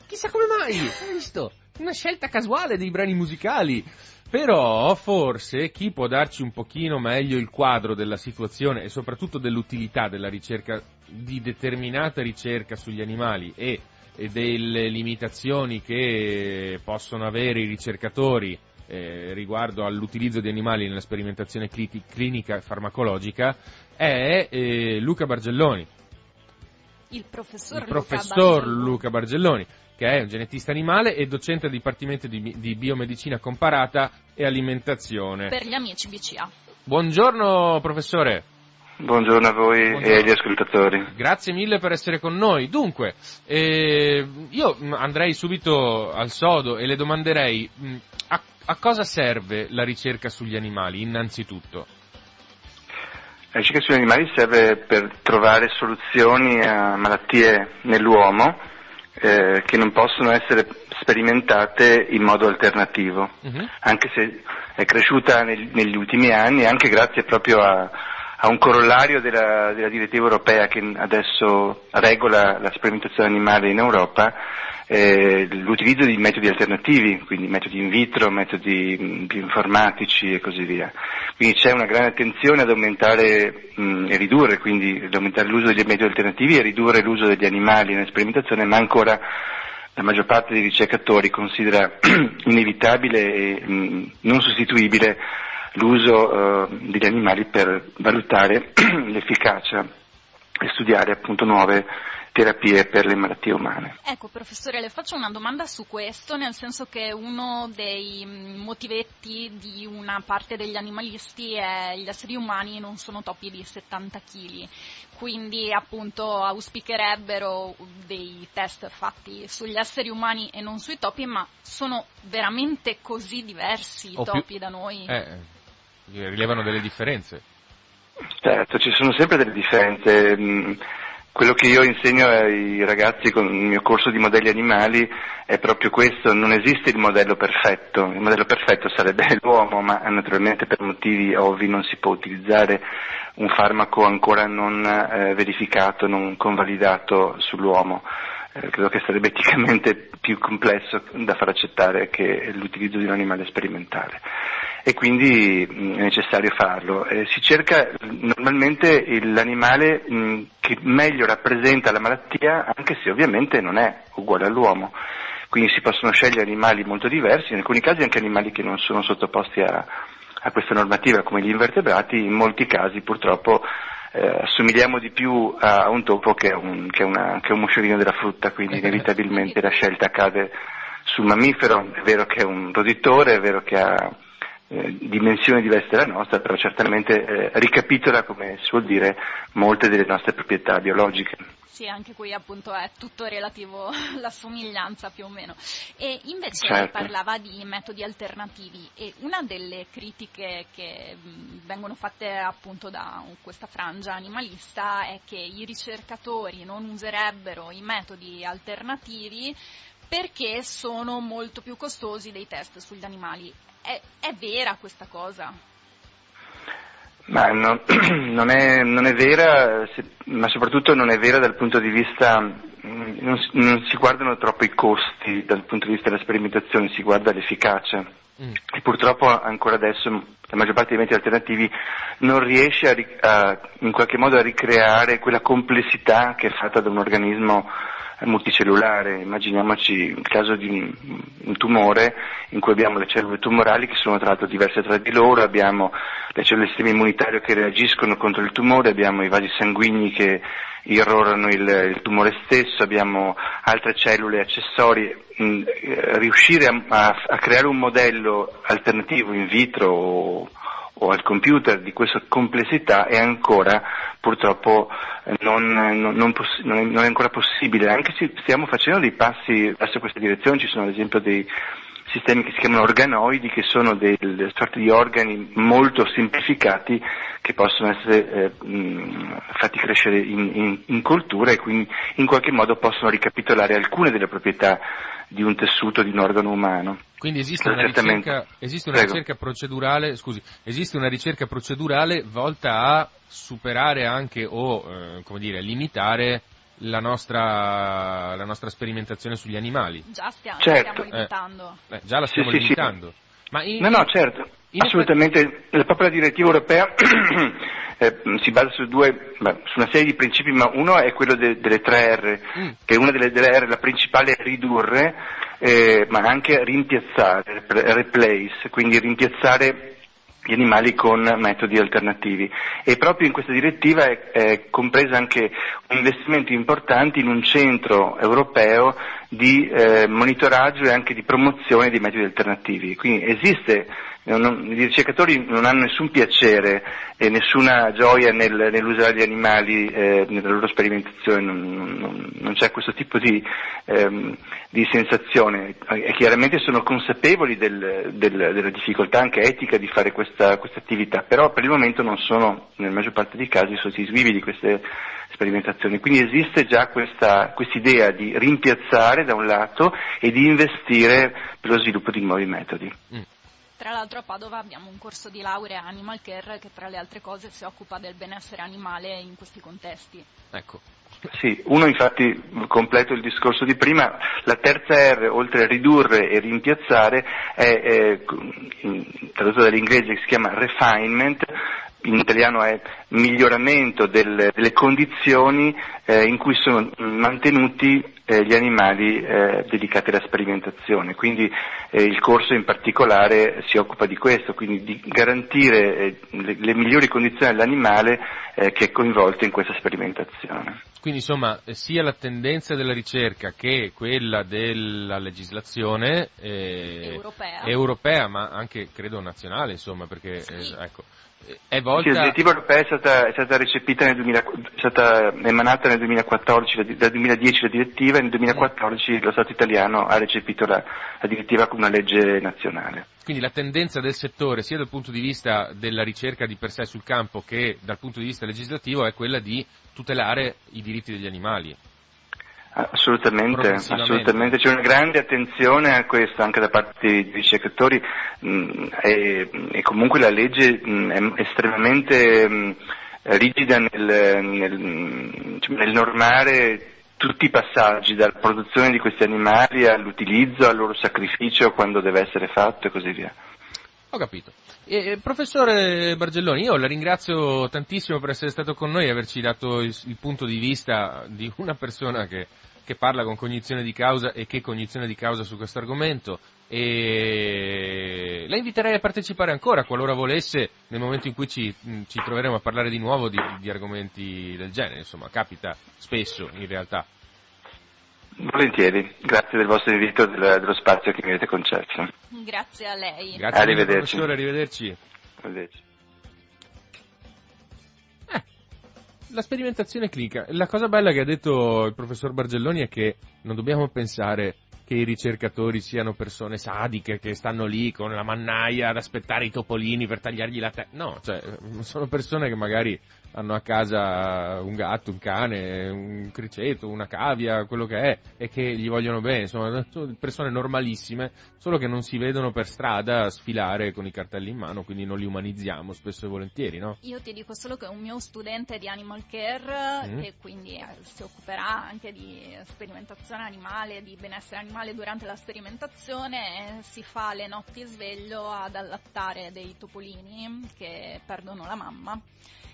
Chissà come mai, hai visto? Una scelta casuale dei brani musicali. Però forse chi può darci un pochino meglio il quadro della situazione e soprattutto dell'utilità della ricerca, di determinata ricerca sugli animali e, e delle limitazioni che possono avere i ricercatori eh, riguardo all'utilizzo di animali nella sperimentazione cliti- clinica e farmacologica è eh, Luca Bargelloni Il professor, il Luca professor Bargello. Luca Bargelloni, che è un genetista animale e docente del Dipartimento di, di Biomedicina Comparata e Alimentazione. Per gli amici BCA. Buongiorno professore, Buongiorno a voi Buongiorno. e agli ascoltatori. grazie mille per essere con noi. Dunque, eh, io andrei subito al sodo e le domanderei mh, a, a cosa serve la ricerca sugli animali, innanzitutto? La ricerca sugli animali serve per trovare soluzioni a malattie nell'uomo eh, che non possono essere sperimentate in modo alternativo, Mhm. anche se è cresciuta neg- negli ultimi anni, anche grazie proprio a, a un corollario della, della direttiva europea che adesso regola la sperimentazione animale in Europa, eh, l'utilizzo di metodi alternativi, quindi metodi in vitro, metodi mh, bioinformatici e così via. Quindi c'è una grande attenzione ad aumentare mh, e ridurre, quindi ad aumentare l'uso degli metodi alternativi e ridurre l'uso degli animali nella sperimentazione, ma ancora la maggior parte dei ricercatori considera inevitabile e mh, non sostituibile l'uso eh, degli animali per valutare l'efficacia e studiare appunto nuove terapie per le malattie umane. Ecco, professore, le faccio una domanda su questo, nel senso che uno dei mm, motivetti di una parte degli animalisti è gli esseri umani non sono topi di 70 kg, quindi appunto auspicherebbero dei test fatti sugli esseri umani e non sui topi, ma sono veramente così diversi i O più- topi da noi? Eh, rilevano delle differenze. Certo, ci sono sempre delle differenze. Quello che io insegno ai ragazzi con il mio corso di modelli animali è proprio questo, non esiste il modello perfetto, il modello perfetto sarebbe l'uomo, ma naturalmente per motivi ovvi non si può utilizzare un farmaco ancora non eh, verificato, non convalidato sull'uomo. Eh, credo che sarebbe eticamente più complesso da far accettare che l'utilizzo di un animale sperimentale e quindi mh, è necessario farlo. Eh, si cerca mh, normalmente l'animale mh, che meglio rappresenta la malattia, anche se ovviamente non è uguale all'uomo. Quindi si possono scegliere animali molto diversi, in alcuni casi anche animali che non sono sottoposti a, a questa normativa come gli invertebrati, in molti casi purtroppo eh, assomigliamo di più a un topo che a un, che una- che un moscerino della frutta, quindi inevitabilmente la scelta cade sul mammifero, è vero che è un roditore, è vero che ha eh, dimensioni diverse dalla nostra, però certamente eh, ricapitola, come si vuol dire, molte delle nostre proprietà biologiche. Sì, anche qui appunto è tutto relativo alla somiglianza più o meno. E invece Certo. parlava di metodi alternativi e una delle critiche che vengono fatte appunto da questa frangia animalista è che i ricercatori non userebbero i metodi alternativi perché sono molto più costosi dei test sugli animali. È, è vera questa cosa? Ma no- non, è, non è vera, se- ma soprattutto non è vera dal punto di vista, non, si- non si guardano troppo i costi dal punto di vista della sperimentazione, si guarda l'efficacia. Mm. E purtroppo ancora adesso la maggior parte dei metodi alternativi non riesce a, a- in qualche modo a ricreare quella complessità che è fatta da un organismo multicellulare. Immaginiamoci il caso di un, tumore in cui abbiamo le cellule tumorali che sono tra l'altro diverse tra di loro, abbiamo le cellule del sistema immunitario che reagiscono contro il tumore, abbiamo i vasi sanguigni che irrorano il, il tumore stesso, abbiamo altre cellule accessorie. Mm, eh, riuscire a, a, a, creare un modello alternativo in vitro o, o al computer di questa complessità è ancora purtroppo non, non, non, non, è ancora possibile, anche se stiamo facendo dei passi verso questa direzione, ci sono ad esempio dei sistemi che si chiamano organoidi, che sono delle sorte di organi molto semplificati che possono essere eh, fatti crescere in, in, in cultura e quindi in qualche modo possono ricapitolare alcune delle proprietà di un tessuto di un organo umano. Quindi esiste una, ricerca, esiste una ricerca, procedurale, scusi, esiste una ricerca procedurale volta a superare anche o, eh, come dire, limitare la nostra, la nostra, sperimentazione sugli animali. Già stiamo, certo. stiamo limitando. Eh, eh, già la stiamo sì, limitando. Sì, sì. In, no, no, certo. Assolutamente. Effetti... La propria direttiva europea eh, si basa su, due, beh, su, una serie di principi, ma uno è quello de, delle tre R, mm. che una delle, delle, R, la principale è ridurre, eh, ma anche rimpiazzare, replace, quindi rimpiazzare gli animali con metodi alternativi e proprio in questa direttiva è, è compreso anche un investimento importante in un centro europeo di eh, monitoraggio e anche di promozione dei metodi alternativi. Quindi esiste non, i ricercatori non hanno nessun piacere e nessuna gioia nel, nell'usare gli animali eh, nella loro sperimentazione, non, non, non c'è questo tipo di, ehm, di, sensazione. E chiaramente sono consapevoli del, del, della difficoltà anche etica di fare questa, questa, attività, però per il momento non sono, nella maggior parte dei casi, sostituivi di queste sperimentazioni. Quindi esiste già questa idea di rimpiazzare da un lato e di investire per lo sviluppo di nuovi metodi. Mm. Tra l'altro a Padova abbiamo un corso di laurea Animal Care che tra le altre cose si occupa del benessere animale in questi contesti. Ecco. Sì, uno infatti, completo il discorso di prima, la terza R, oltre a ridurre e rimpiazzare, è, è tradotto dall'inglese che si chiama refinement, in italiano è miglioramento del, delle condizioni eh, in cui sono mantenuti eh, gli animali eh, dedicati alla sperimentazione. Quindi eh, il corso in particolare si occupa di questo, quindi di garantire eh, le, le, migliori condizioni all'animale eh, che è coinvolto in questa sperimentazione. Quindi insomma sia la tendenza della ricerca che quella della legislazione europea. europea. ma anche credo nazionale, insomma, perché sì. ecco, è volta... la direttiva europea è stata, è stata recepita nel 2000, è stata emanata nel 2014, dal 2010 la direttiva e nel 2014 lo Stato italiano ha recepito la, la direttiva come una legge nazionale. Quindi la tendenza del settore, sia dal punto di vista della ricerca di per sé sul campo che dal punto di vista legislativo, è quella di tutelare i diritti degli animali. Assolutamente, assolutamente, c'è una grande attenzione a questo anche da parte dei ricercatori mh, mm, e, e, comunque la legge mh, mm, è estremamente mh, mm, rigida nel, nel, cioè, nel, normare tutti i passaggi, dalla produzione di questi animali all'utilizzo, al loro sacrificio quando deve essere fatto e così via. Ho capito. Eh, professore Bargelloni, io la ringrazio tantissimo per essere stato con noi e averci dato il, il punto di vista di una persona che che parla con cognizione di causa e che cognizione di causa su questo argomento e la inviterei a partecipare ancora qualora volesse nel momento in cui ci, ci troveremo a parlare di nuovo di, di, argomenti del genere, insomma capita spesso in realtà. Volentieri, grazie del vostro invito e del, dello spazio che mi avete concesso. Grazie a lei. Grazie arrivederci. professore, arrivederci. Arrivederci. La sperimentazione clinica. La cosa bella che ha detto il professor Bargelloni è che non dobbiamo pensare che i ricercatori siano persone sadiche che stanno lì con la mannaia ad aspettare i topolini per tagliargli la testa. No, cioè, sono persone che magari hanno a casa un gatto, un cane, un criceto, una cavia, quello che è, e che gli vogliono bene, insomma, sono persone normalissime, solo che non si vedono per strada sfilare con i cartelli in mano, quindi non li umanizziamo spesso e volentieri, no? Io ti dico solo che un mio studente di Animal Care, mm. che quindi eh, si occuperà anche di sperimentazione animale, di benessere animale durante la sperimentazione, si fa le notti sveglio ad allattare dei topolini che perdono la mamma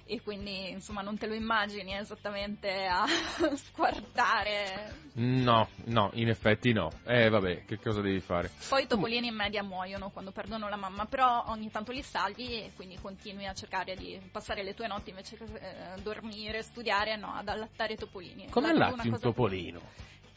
e quindi insomma non te lo immagini esattamente a squartare. No, no, in effetti no. Eh vabbè, che cosa devi fare? Poi i topolini in media muoiono quando perdono la mamma, però ogni tanto li salvi e quindi continui a cercare di passare le tue notti invece che eh, dormire, studiare, no, ad allattare i topolini. Come allatti un topolino?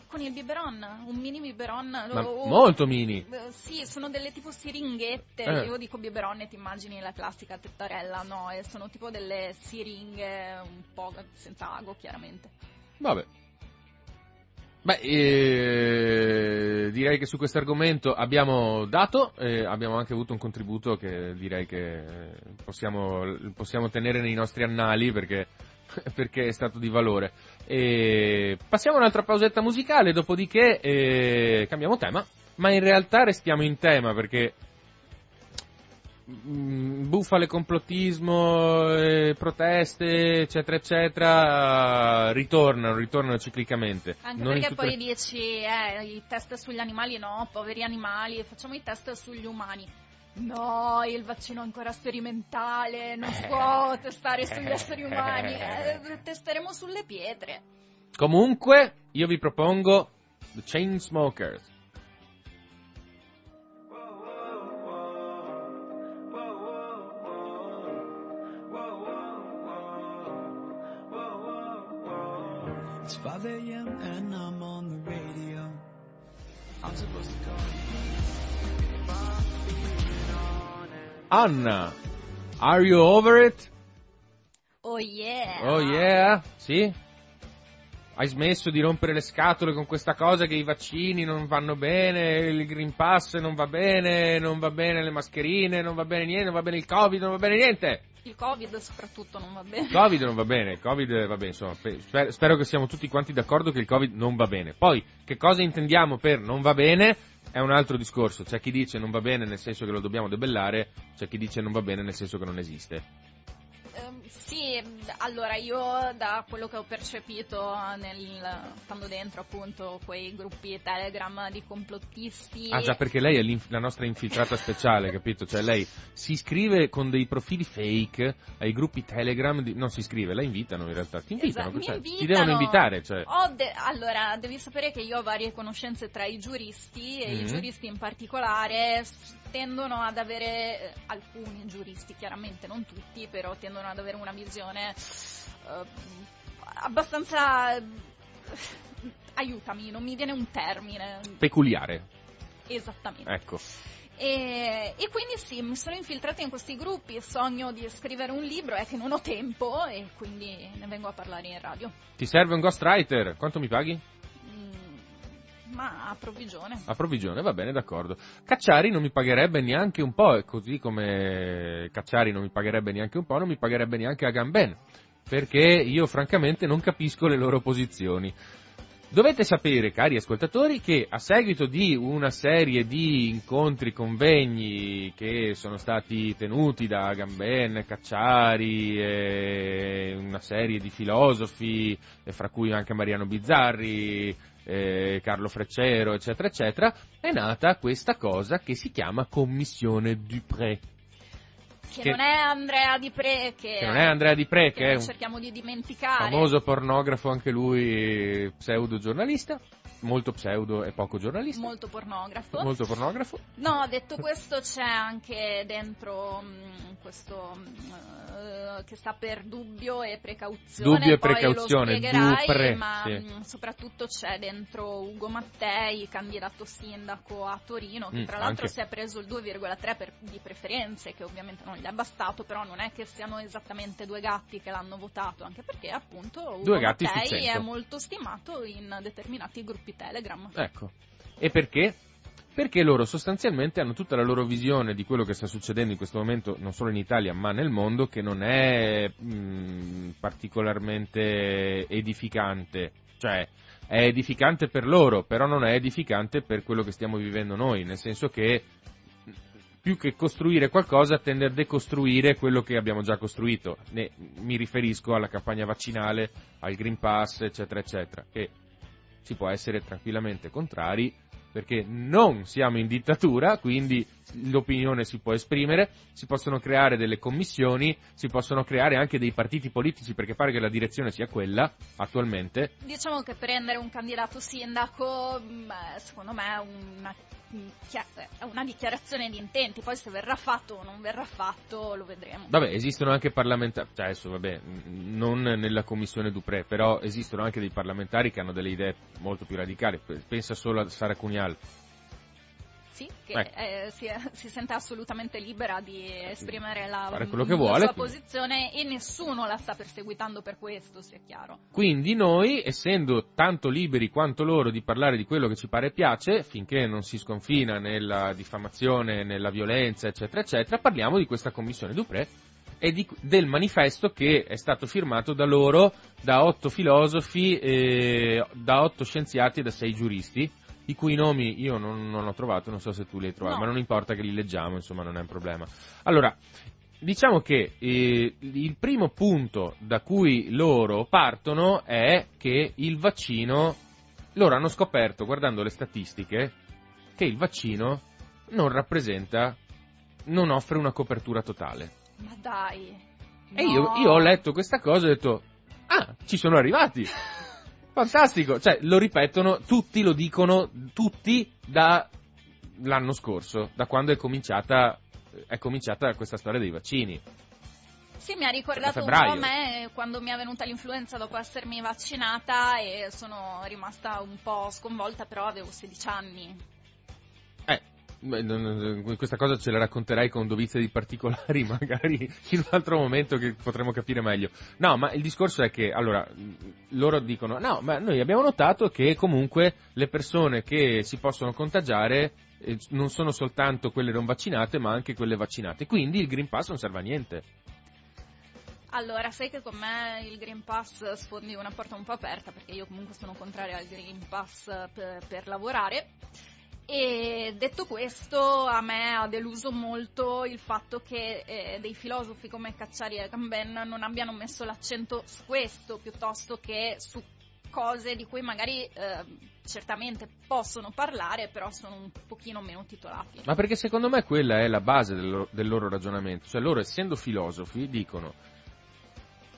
Con il biberon, un mini biberon. O- molto mini. eh, Sì, sono delle tipo siringhette. Eh. Io dico biberon e ti immagini la classica tettarella, no? E sono tipo delle siringhe un po' senza ago, chiaramente. Vabbè. Beh, eh, direi che su questo argomento abbiamo dato, eh, abbiamo anche avuto un contributo che direi che eh, possiamo, possiamo tenere nei nostri annali perché, perché è stato di valore. E passiamo un'altra pausetta musicale, dopodiché eh, cambiamo tema, ma in realtà restiamo in tema perché mm, bufale, complottismo, eh, proteste, eccetera, eccetera, ritornano, ritornano ciclicamente. Anche Non perché tutte poi le- dici, eh, i test sugli animali no, poveri animali, facciamo i test sugli umani. No, il vaccino è ancora sperimentale, non si può testare sugli esseri umani, eh, testeremo sulle pietre. Comunque, io vi propongo The Chainsmokers. It's 5 a.m. and I'm on the radio. Anna, are you over it? Oh yeah! Oh yeah? Sì? Hai smesso di rompere le scatole con questa cosa che i vaccini non vanno bene, il Green Pass non va bene, non va bene le mascherine, non va bene niente, non va bene il Covid, non va bene niente. Il covid soprattutto non va bene. Il Covid non va bene, il Covid va bene, insomma, pe- sper- spero che siamo tutti quanti d'accordo che il Covid non va bene. Poi, che cosa intendiamo per non va bene è un altro discorso. C'è chi dice non va bene nel senso che lo dobbiamo debellare, c'è chi dice non va bene nel senso che non esiste. Ehm, sì, allora io da quello che ho percepito nel, stando dentro appunto quei gruppi Telegram di complottisti. Ah già, perché lei è la nostra infiltrata speciale, capito? Cioè lei si iscrive con dei profili fake ai gruppi Telegram, di- non si iscrive, la invitano in realtà, ti invitano, Esatto, cioè, ti invitano. devono invitare, cioè. De- allora, devi sapere che io ho varie conoscenze tra i giuristi e i Mhm. giuristi in particolare tendono ad avere, eh, alcuni giuristi chiaramente, non tutti, però tendono ad avere una visione eh, abbastanza... aiutami, non mi viene un termine. peculiare, Esattamente. ecco. E, e quindi sì, mi sono infiltrata in questi gruppi, sogno di scrivere un libro, è che non ho tempo e quindi ne vengo a parlare in radio. Ti serve un ghostwriter? Quanto mi paghi? Ma a provvigione. A provvigione, va bene, d'accordo. Cacciari non mi pagherebbe neanche un po', così come Cacciari non mi pagherebbe neanche un po', non mi pagherebbe neanche Agamben, perché io francamente non capisco le loro posizioni. Dovete sapere, cari ascoltatori, che a seguito di una serie di incontri, convegni che sono stati tenuti da Agamben, Cacciari, una serie di filosofi, fra cui anche Mariano Bizzarri, eh, Carlo Freccero, eccetera, eccetera, è nata questa cosa che si chiama Commissione Dupré. Che, Che- non è Andrea Di Pre, che, Che non è Andrea Di Pre, che che è un cerchiamo di dimenticare. famoso pornografo, anche lui pseudo giornalista, molto pseudo e poco giornalista, Molto pornografo. molto pornografo. No, detto questo c'è anche dentro mh, questo mh, eh, che sta per dubbio e precauzione. Dubbio e poi precauzione, Dupre, ma sì. mh, soprattutto c'è dentro Ugo Mattei, candidato sindaco a Torino, che Mm, tra l'altro anche. si è preso il 2,3 per- di preferenze, che ovviamente non gli è bastato, però non è che siano esattamente due gatti che l'hanno votato, anche perché appunto Ugo Mattei è molto stimato in determinati gruppi Telegram. Ecco. E perché? Perché loro sostanzialmente hanno tutta la loro visione di quello che sta succedendo in questo momento, non solo in Italia ma nel mondo, che non è mh, particolarmente edificante. Cioè, è edificante per loro, però non è edificante per quello che stiamo vivendo noi, nel senso che più che costruire qualcosa tende a decostruire quello che abbiamo già costruito. Ne- mi riferisco alla campagna vaccinale, al Green Pass, eccetera, eccetera, che si può essere tranquillamente contrari, perché non siamo in dittatura, quindi l'opinione si può esprimere, si possono creare delle commissioni, si possono creare anche dei partiti politici, perché pare che la direzione sia quella attualmente. Diciamo che prendere un candidato sindaco, mh, secondo me è una, una dichiarazione di intenti, poi se verrà fatto o non verrà fatto lo vedremo. Vabbè, esistono anche parlamentari, cioè adesso vabbè, non nella commissione Dupré, però esistono anche dei parlamentari che hanno delle idee molto più radicali, pensa solo a Sara Cunial sì, che ecco. eh, si, si, sente assolutamente libera di esprimere la, quello che vuole, la sua posizione e nessuno la sta perseguitando per questo, sia chiaro. Quindi noi, essendo tanto liberi quanto loro di parlare di quello che ci pare e piace, finché non si sconfina nella diffamazione, nella violenza, eccetera, eccetera, parliamo di questa commissione Dupré e di, del manifesto che è stato firmato da loro, da otto filosofi, eh, da otto scienziati e da sei giuristi i cui nomi io non, non ho trovato, non so se tu li hai trovati, no. ma non importa che li leggiamo, insomma non è un problema. Allora, diciamo che eh, il primo punto da cui loro partono è che il vaccino, loro hanno scoperto, guardando le statistiche, che il vaccino non rappresenta, non offre una copertura totale. Ma dai! No. E io, io ho letto questa cosa e ho detto, ah, ci sono arrivati! Fantastico, cioè lo ripetono, tutti lo dicono, tutti dall'anno scorso, da quando è cominciata, è cominciata questa storia dei vaccini. Sì, mi ha ricordato un po' a me quando mi è venuta l'influenza dopo essermi vaccinata e sono rimasta un po' sconvolta, però avevo 16 anni. Eh, questa cosa ce la racconterai con dovizia di particolari, magari in un altro momento che potremo capire meglio. No, ma il discorso è che, allora, loro dicono, no, ma noi abbiamo notato che comunque le persone che si possono contagiare eh, non sono soltanto quelle non vaccinate, ma anche quelle vaccinate. Quindi il Green Pass non serve a niente. Allora, sai che con me il Green Pass sfondi una porta un po' aperta, perché io comunque sono contraria al Green Pass per, per lavorare e detto questo, a me ha deluso molto il fatto che eh, dei filosofi come Cacciari e Gamben non abbiano messo l'accento su questo piuttosto che su cose di cui magari eh, certamente possono parlare, però sono un pochino meno titolati. Ma perché secondo me quella è la base del loro, del loro ragionamento, cioè loro essendo filosofi dicono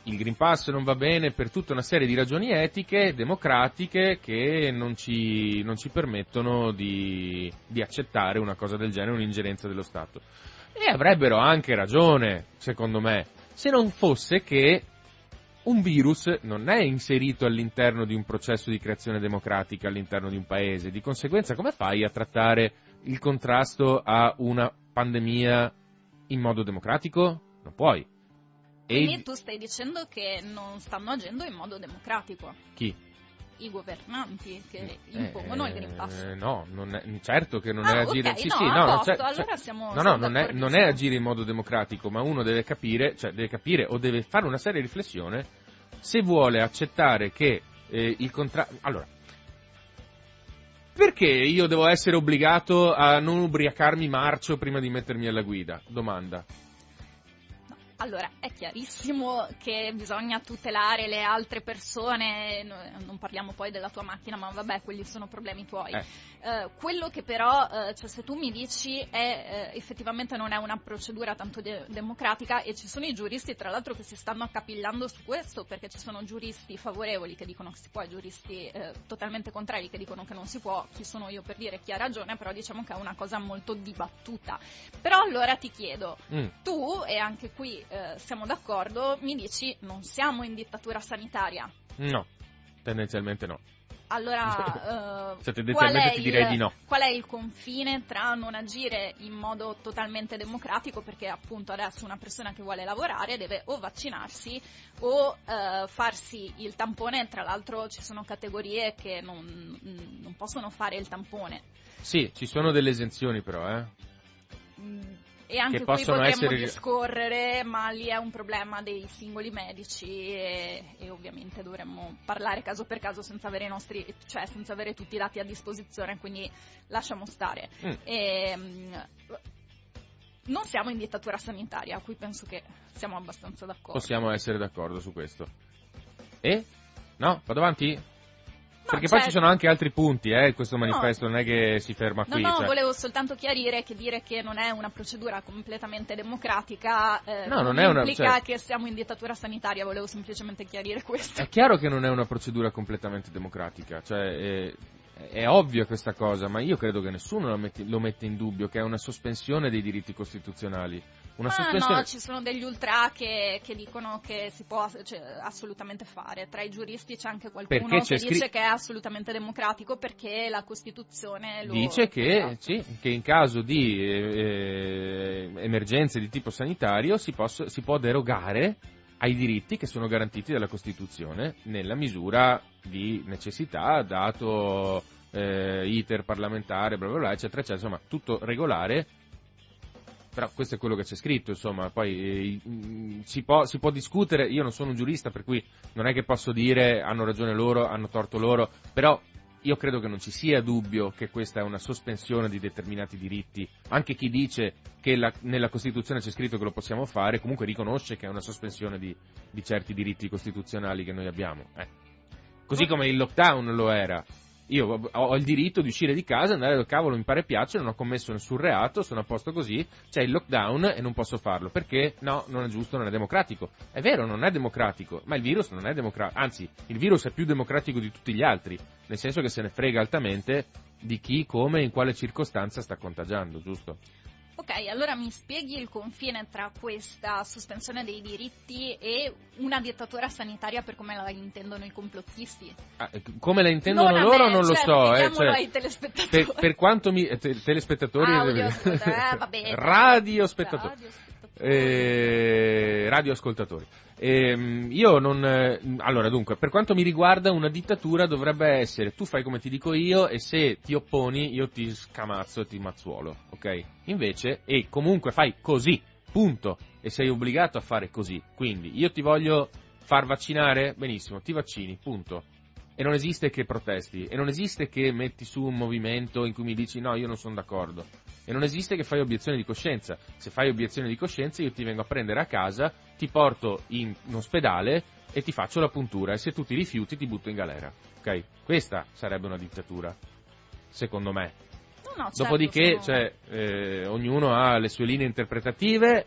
il Green Pass non va bene per tutta una serie di ragioni etiche, democratiche, che non ci, non ci permettono di, di, accettare una cosa del genere, un'ingerenza dello Stato. E avrebbero anche ragione, secondo me, se non fosse che un virus non è inserito all'interno di un processo di creazione democratica all'interno di un paese. Di conseguenza, come fai a trattare il contrasto a una pandemia in modo democratico? Non puoi. Quindi e... tu stai dicendo che non stanno agendo in modo democratico. Chi? I governanti che eh, impongono eh, il Green Pass. No, è, certo che non ah, è agire. Okay, sì, no, sì, no, no, cioè, allora siamo, no, no non, è, non è agire in modo democratico, ma uno deve capire, cioè deve capire o deve fare una seria riflessione se vuole accettare che eh, il contratto. Allora, perché io devo essere obbligato a non ubriacarmi marcio prima di mettermi alla guida? Domanda. Allora, è chiarissimo che bisogna tutelare le altre persone, non parliamo poi della tua macchina, ma vabbè, quelli sono problemi tuoi. Eh. Uh, quello che però, uh, cioè se tu mi dici, è, uh, effettivamente non è una procedura tanto de- democratica e ci sono i giuristi, tra l'altro, che si stanno accapillando su questo, perché ci sono giuristi favorevoli che dicono che si può e giuristi totalmente contrari che dicono che non si può, chi sono io per dire chi ha ragione, però diciamo che è una cosa molto dibattuta. Però allora ti chiedo, mm. tu, e anche qui eh, siamo d'accordo, mi dici non siamo in dittatura sanitaria. No, tendenzialmente no. Allora, uh, tendenzialmente ti direi il, no. Qual è il confine tra non agire in modo totalmente democratico, perché appunto adesso una persona che vuole lavorare deve o vaccinarsi o uh, farsi il tampone, tra l'altro ci sono categorie che non, non possono fare il tampone. Sì, ci sono delle esenzioni però, eh. Mm, e anche qui potremmo essere... discorrere, ma lì è un problema dei singoli medici e, e, ovviamente dovremmo parlare caso per caso senza avere, nostri, cioè senza avere tutti i dati a disposizione, quindi lasciamo stare. Mm. E, ehm, non siamo in dittatura sanitaria, a cui penso che siamo abbastanza d'accordo. Possiamo essere d'accordo su questo. E? No? Vado avanti? Perché poi certo. ci sono anche altri punti, eh, questo manifesto non è che si ferma No, qui. no, cioè. volevo soltanto chiarire che dire che non è una procedura completamente democratica eh, No, non è una- implica cioè- che siamo in dittatura sanitaria, volevo semplicemente chiarire questo. È chiaro che non è una procedura completamente democratica, cioè è, è ovvio questa cosa, ma io credo che nessuno lo mette, in dubbio, che è una sospensione dei diritti costituzionali. Una Ma sospensione... no, ci sono degli ultra che, che dicono che si può cioè, assolutamente fare. Tra i giuristi c'è anche qualcuno Perché che c'è scri- dice che è assolutamente democratico perché la Costituzione lo Dice che, Esatto. sì, che in caso di eh, eh, emergenze di tipo sanitario si, posso- si può derogare ai diritti che sono garantiti dalla Costituzione nella misura di necessità, dato eh, iter parlamentare, bla bla bla, eccetera, eccetera, insomma, tutto regolare. Però questo è quello che c'è scritto, insomma, poi eh, si, può, si può discutere, io non sono un giurista per cui non è che posso dire hanno ragione loro, hanno torto loro, però io credo che non ci sia dubbio che questa è una sospensione di determinati diritti. Anche chi dice che la- nella Costituzione c'è scritto che lo possiamo fare, comunque riconosce che è una sospensione di, di certi diritti costituzionali che noi abbiamo. eh. Così come il lockdown lo era. Io ho- il diritto di uscire di casa, andare dove cavolo mi pare piace, non ho commesso nessun reato, sono a posto così, c'è il lockdown e non posso farlo. Perché? No, non è giusto, non è democratico. È vero, non è democratico, ma il virus non è democratico. Anzi, il virus è più democratico di tutti gli altri, nel senso che se ne frega altamente di chi, come e in quale circostanza sta contagiando, giusto? Ok, allora mi spieghi il confine tra questa sospensione dei diritti e una dittatura sanitaria per come la intendono i complottisti? Ah, eh, come la intendono Non loro me, non lo certo, so, eh, cioè, ai telespettatori. per, per quanto mi... eh, te- telespettatori... Audio, ascolta- eh, vabbè. radiospettatori. Radiospettatori. Eh, radioascoltatori. Ehm, io non. eh, allora, dunque, per quanto mi riguarda, una dittatura dovrebbe essere tu fai come ti dico io e se ti opponi io ti scamazzo e ti mazzuolo, ok? Invece, e comunque fai così, punto. E sei obbligato a fare così. Quindi, io ti voglio far vaccinare? Benissimo, ti vaccini, punto. E non esiste che protesti, e non esiste che metti su un movimento in cui mi dici no, io non sono d'accordo. E non esiste che fai obiezione di coscienza. Se fai obiezione di coscienza io ti vengo a prendere a casa, ti porto in, in ospedale e ti faccio la puntura e se tu ti rifiuti ti butto in galera. Ok? Questa sarebbe una dittatura, secondo me. No, no, certo, Dopodiché, sono- cioè, eh, ognuno ha le sue linee interpretative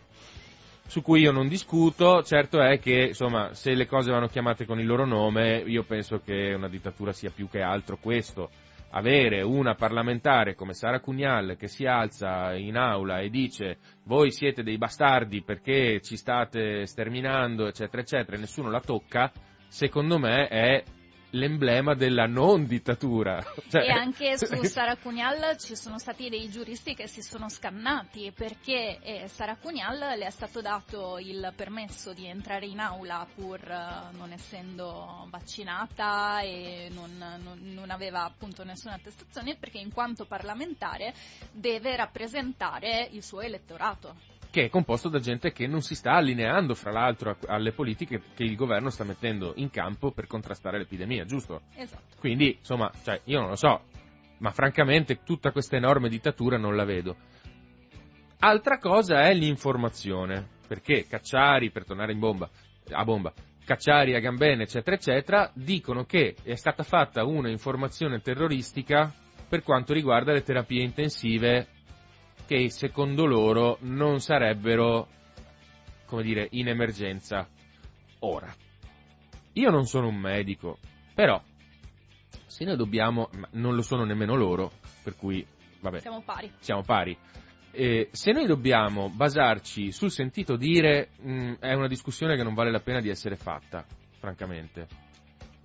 su cui io non discuto. Certo è che, insomma, se le cose vanno chiamate con il loro nome, io penso che una dittatura sia più che altro questo. Avere una parlamentare come Sara Cugnal che si alza in aula e dice voi siete dei bastardi perché ci state sterminando, eccetera, eccetera, e nessuno la tocca, secondo me è l'emblema della non dittatura. Cioè- E anche su Sara Cunial ci sono stati dei giuristi che si sono scannati perché eh, Sara Cunial le è stato dato il permesso di entrare in aula pur eh, non essendo vaccinata e non, non- non aveva appunto nessuna attestazione perché in quanto parlamentare deve rappresentare il suo elettorato. Che è composto da gente che non si sta allineando, fra l'altro, alle politiche che il governo sta mettendo in campo per contrastare l'epidemia, giusto? Esatto. Quindi, insomma, cioè, io non lo so, ma francamente tutta questa enorme dittatura non la vedo. Altra cosa è l'informazione, perché Cacciari, per tornare in bomba, a bomba, Cacciari, Agambene, eccetera, eccetera, dicono che è stata fatta una informazione terroristica per quanto riguarda le terapie intensive che secondo loro non sarebbero, come dire, in emergenza ora. Io non sono un medico, però se noi dobbiamo, ma non lo sono nemmeno loro, per cui, vabbè, Siamo pari. siamo pari. Eh, se noi dobbiamo basarci sul sentito dire, mh, è una discussione che non vale la pena di essere fatta, francamente.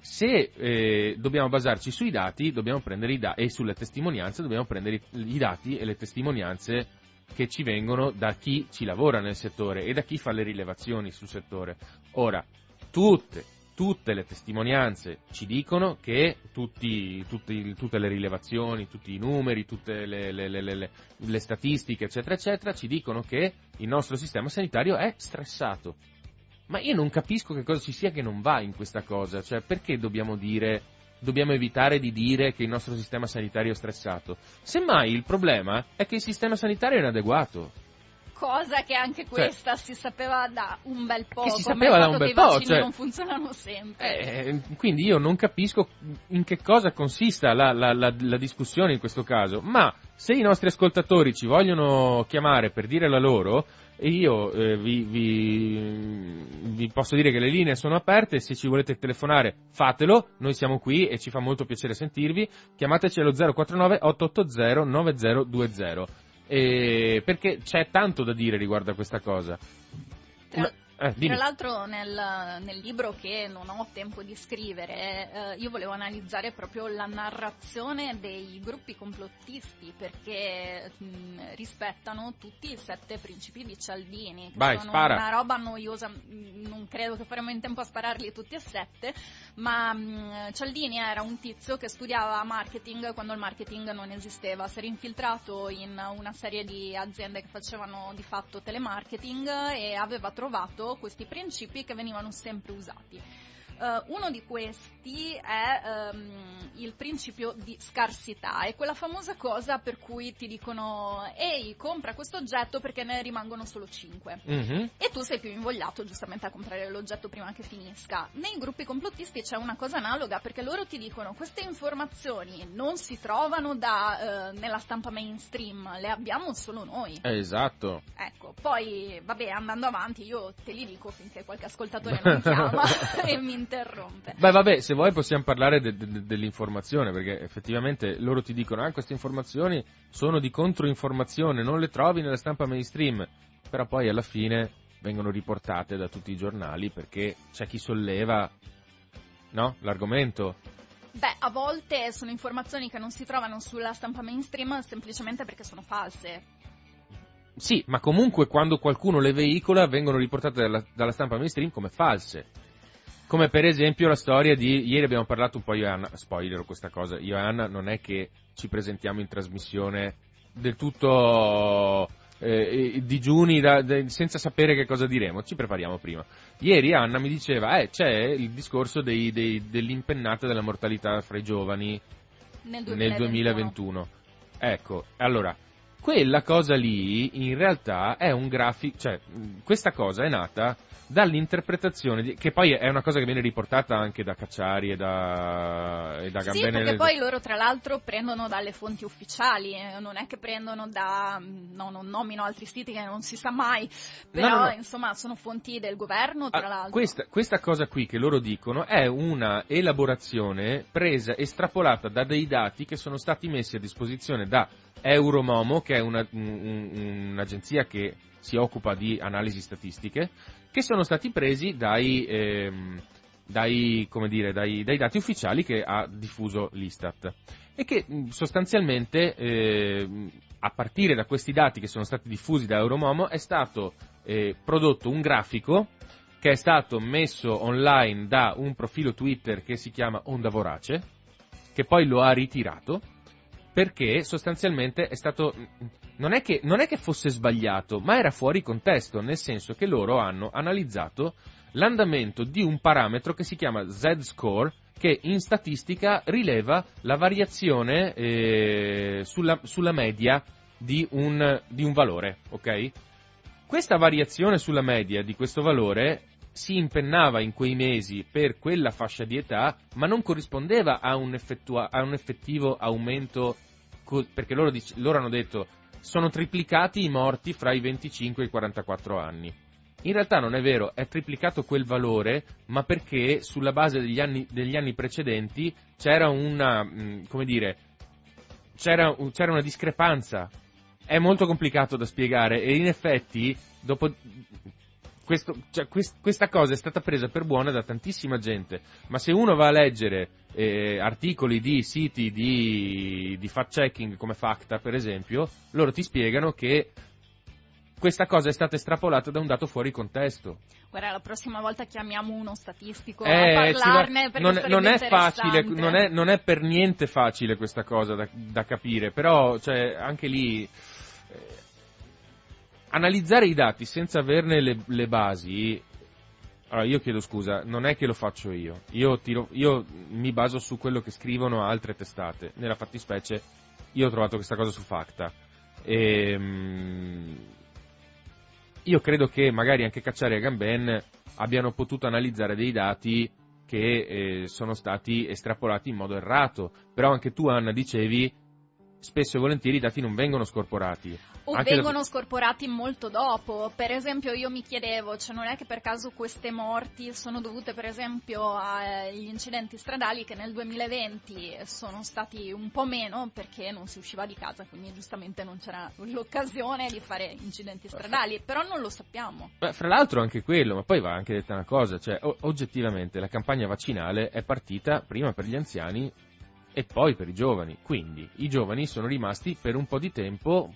Se eh, dobbiamo basarci sui dati, dobbiamo prendere i dati, e sulle testimonianze, dobbiamo prendere i, dati e le testimonianze che ci vengono da chi ci lavora nel settore e da chi fa le rilevazioni sul settore. Ora, tutte, tutte le testimonianze ci dicono che tutti, tutti- tutte le rilevazioni, tutti i numeri, tutte le- le- le- le statistiche, eccetera, eccetera, ci dicono che il nostro sistema sanitario è stressato. Ma io non capisco che cosa ci sia che non va in questa cosa, cioè perché dobbiamo dire, dobbiamo evitare di dire che il nostro sistema sanitario è stressato? Semmai il problema è che il sistema sanitario è inadeguato. cosa che anche questa si sapeva da un bel po'. Cioè Che si sapeva da un bel che po', i vaccini cioè- non funzionano sempre. Eh, quindi io non capisco in che cosa consista la, la- la- la discussione in questo caso, ma se i nostri ascoltatori ci vogliono chiamare per dire la loro, io eh, vi, vi- vi posso dire che le linee sono aperte, se ci volete telefonare fatelo, noi siamo qui e ci fa molto piacere sentirvi, chiamateci allo 049 880 9020. Eh, perché c'è tanto da dire riguardo a questa cosa. Tra- eh. Tra l'altro nel, nel libro che non ho tempo di scrivere, eh, io volevo analizzare proprio la narrazione dei gruppi complottisti perché mh, rispettano tutti i sette principi di Cialdini, che Vai, sono spara. una roba noiosa, mh, non credo che faremo in tempo a spararli tutti e sette, ma mh, Cialdini era un tizio che studiava marketing quando il marketing non esisteva, si era infiltrato in una serie di aziende che facevano di fatto telemarketing e aveva trovato questi principi che venivano sempre usati. Eh, uno di questi è ehm, il principio di scarsità, è quella famosa cosa per cui ti dicono ehi compra questo oggetto perché ne rimangono solo 5. Mhm. E tu sei più invogliato giustamente a comprare l'oggetto prima che finisca. Nei gruppi complottisti c'è una cosa analoga perché loro ti dicono queste informazioni non si trovano da, eh, nella stampa mainstream, le abbiamo solo noi. Eh, Esatto. Ecco, poi vabbè andando avanti io te li dico finché qualche ascoltatore non chiama e mi interrompe. Beh, vabbè, se vuoi possiamo parlare de- de- dell'informazione, perché effettivamente loro ti dicono, ah, queste informazioni sono di controinformazione, non le trovi nella stampa mainstream, però poi alla fine vengono riportate da tutti i giornali perché c'è chi solleva, no, l'argomento. Beh, a volte sono informazioni che non si trovano sulla stampa mainstream semplicemente perché sono false. Sì, ma comunque quando qualcuno le veicola vengono riportate dalla, dalla stampa mainstream come false. Come per esempio la storia di, ieri abbiamo parlato un po' io e Anna, spoiler questa cosa, io e Anna non è che ci presentiamo in trasmissione del tutto eh, digiuni da- de- senza sapere che cosa diremo, ci prepariamo prima. Ieri Anna mi diceva, eh, c'è il discorso dei- dei- dell'impennata della mortalità fra i giovani Nel 2021. nel 2021. Ecco, allora, quella cosa lì in realtà è un grafico, cioè questa cosa è nata dall'interpretazione, di- che poi è una cosa che viene riportata anche da Cacciari e da, e da Sì, Gambene. perché poi loro tra l'altro prendono dalle fonti ufficiali, eh, non è che prendono da, no, non nomino altri siti che non si sa mai, però No, no, no. insomma sono fonti del governo tra Ah, l'altro. questa, questa cosa qui che loro dicono è una elaborazione presa, estrapolata da dei dati che sono stati messi a disposizione da Euromomo, che è una- un- un- un'agenzia che si occupa di analisi statistiche, che sono stati presi dai, ehm, dai, dire, dai, dai dati ufficiali che ha diffuso l'Istat. E che mh, sostanzialmente ehm, a partire da questi dati che sono stati diffusi da Euromomo è stato eh, prodotto un grafico che è stato messo online da un profilo Twitter che si chiama Onda Vorace, che poi lo ha ritirato, perché sostanzialmente è stato... Non è, che, non è che fosse sbagliato, ma era fuori contesto, nel senso che loro hanno analizzato l'andamento di un parametro che si chiama Z-score, che in statistica rileva la variazione eh, sulla, sulla media di un, di un valore, ok? Questa variazione sulla media di questo valore si impennava in quei mesi per quella fascia di età, ma non corrispondeva a un, effettua- a un effettivo aumento, perché loro, dic- loro hanno detto sono triplicati i morti fra i 25 e i 44 anni. In realtà non è vero, è triplicato quel valore, ma perché sulla base degli anni, degli anni precedenti c'era una, mh, come dire, c'era, c'era una discrepanza. È molto complicato da spiegare e in effetti, dopo, questo- cioè, quest- questa cosa è stata presa per buona da tantissima gente, ma se uno va a leggere eh, articoli di siti di, di fact-checking come Facta, per esempio, loro ti spiegano che questa cosa è stata estrapolata da un dato fuori contesto. Guarda, la prossima volta chiamiamo uno statistico Eh, a va- parlarne perché non, non è facile, non è, non è per niente facile questa cosa da, da capire, però cioè, anche lì eh, analizzare i dati senza averne le, le basi. Allora, io chiedo scusa, non è che lo faccio io. Io, tiro- io mi baso su quello che scrivono altre testate. Nella fattispecie, io ho trovato questa cosa su Facta. Ehm, io credo che magari anche Cacciari e Gamben abbiano potuto analizzare dei dati che eh, sono stati estrapolati in modo errato, però anche tu Anna dicevi spesso e volentieri i dati non vengono scorporati. O Anche vengono da- scorporati molto dopo. Per esempio, io mi chiedevo, cioè non è che per caso queste morti sono dovute, per esempio, agli incidenti stradali che nel 2020 sono stati un po' meno perché non si usciva di casa, quindi giustamente non c'era l'occasione di fare incidenti stradali, però non lo sappiamo. Beh, fra l'altro anche quello, ma poi va anche detta una cosa, cioè oggettivamente la campagna vaccinale è partita prima per gli anziani e poi per i giovani, quindi i giovani sono rimasti per un po' di tempo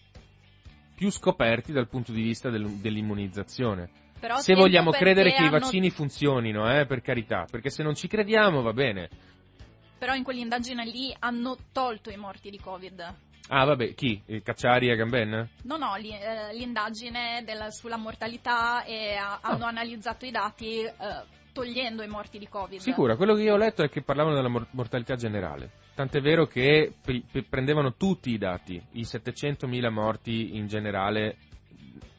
più scoperti dal punto di vista del- dell'immunizzazione. Però Se vogliamo credere che i hanno- vaccini funzionino, eh, per carità, perché se non ci crediamo va bene. Però in quell'indagine lì hanno tolto i morti di Covid. Ah, vabbè, chi? Eh, Cacciari e Gamben? No, no, eh, l'indagine del- sulla mortalità e ha- hanno analizzato i dati eh, togliendo i morti di Covid. Sicura, quello che io ho letto è che parlavano della mor- mortalità generale. Tant'è vero che prendevano tutti i dati, i 700.000 morti in generale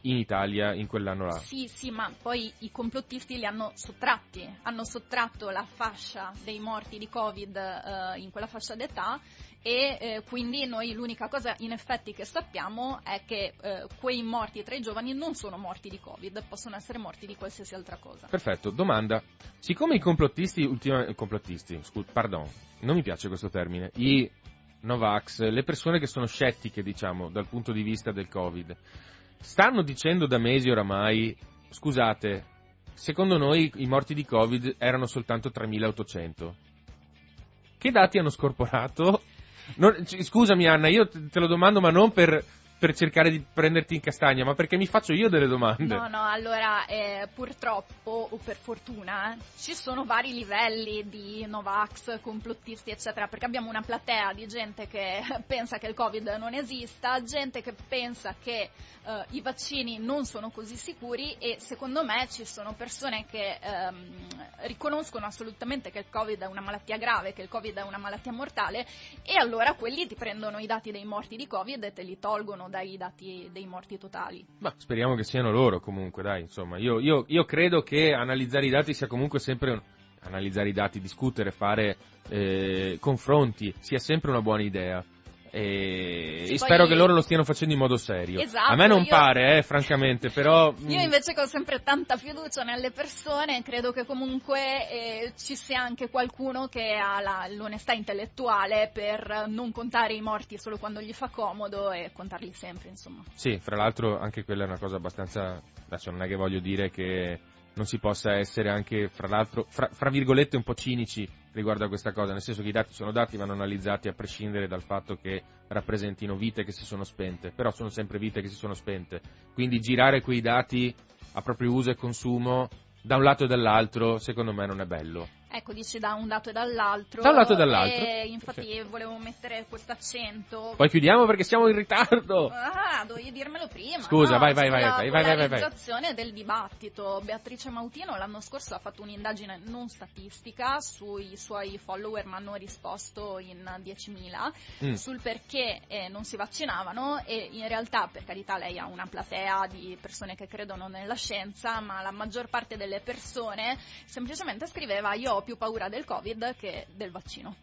in Italia in quell'anno là. Sì, sì, ma poi i complottisti li hanno sottratti, hanno sottratto la fascia dei morti di Covid eh, in quella fascia d'età e eh, quindi noi l'unica cosa in effetti che sappiamo è che eh, quei morti tra i giovani non sono morti di Covid, possono essere morti di qualsiasi altra cosa. Perfetto, domanda. Siccome i complottisti, ultima- complottisti, scu- pardon, non mi piace questo termine, i Novax, le persone che sono scettiche, diciamo, dal punto di vista del Covid, stanno dicendo da mesi oramai, scusate, secondo noi i morti di Covid erano soltanto 3.800. Che dati hanno scorporato? Non- scusami Anna, io te lo domando ma non per, per cercare di prenderti in castagna, ma perché mi faccio io delle domande. No, no, allora eh, purtroppo o per fortuna ci sono vari livelli di Novax, complottisti eccetera, perché abbiamo una platea di gente che pensa che il Covid non esista, gente che pensa che eh, i vaccini non sono così sicuri e secondo me ci sono persone che ehm, riconoscono assolutamente che il Covid è una malattia grave, che il Covid è una malattia mortale e allora quelli ti prendono i dati dei morti di Covid e te li tolgono dai dati dei morti totali. Ma speriamo che siano loro comunque, dai, insomma, io, io- io credo che analizzare i dati sia comunque sempre un... analizzare i dati, discutere, fare eh, confronti sia sempre una buona idea. E, e spero che loro lo stiano facendo in modo serio. Esatto, A me non io- pare, eh, francamente, però... Io mm, invece che ho sempre tanta fiducia nelle persone, credo che comunque eh, ci sia anche qualcuno che ha la- l'onestà intellettuale per non contare i morti solo quando gli fa comodo e contarli sempre, insomma. Sì, fra l'altro anche quella è una cosa abbastanza... Adesso non è che voglio dire che non si possa essere anche, fra l'altro, fra, fra virgolette, un po' cinici riguardo a questa cosa, nel senso che i dati sono dati, vanno analizzati a prescindere dal fatto che rappresentino vite che si sono spente, però sono sempre vite che si sono spente. Quindi girare quei dati a proprio uso e consumo da un lato e dall'altro, secondo me non è bello. Ecco, dici da un dato e dall'altro. Da un lato e dall'altro. E infatti volevo mettere questo accento. Poi chiudiamo perché siamo in ritardo. Ah, dovevi dirmelo prima. Scusa, no? vai, vai, vai, vai, vai, vai, vai, polarizzazione del dibattito. Beatrice Mautino l'anno scorso ha fatto un'indagine non statistica sui suoi follower, ma hanno risposto in 10.000 Mm. sul perché eh, non si vaccinavano e in realtà, per carità, lei ha una platea di persone che credono nella scienza, ma la maggior parte delle persone semplicemente scriveva io ho più paura del Covid che del vaccino.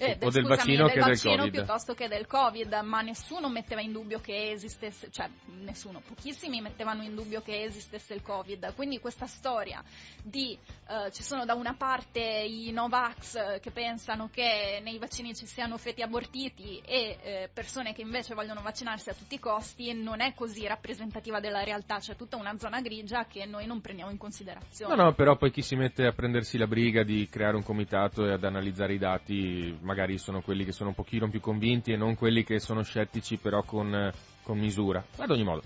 Eh, O del scusami, vaccino che del vaccino Covid. piuttosto che del Covid, ma nessuno metteva in dubbio che esistesse, cioè nessuno, pochissimi mettevano in dubbio che esistesse il Covid. Quindi questa storia di eh, ci sono da una parte i Novax eh, che pensano che nei vaccini ci siano feti abortiti e eh, persone che invece vogliono vaccinarsi a tutti i costi non è così rappresentativa della realtà, c'è tutta una zona grigia che noi non prendiamo in considerazione. No, no, però poi chi si mette a prendersi la briga di creare un comitato e ad analizzare i dati, magari sono quelli che sono un pochino più convinti e non quelli che sono scettici però con, con misura. Ad ogni modo.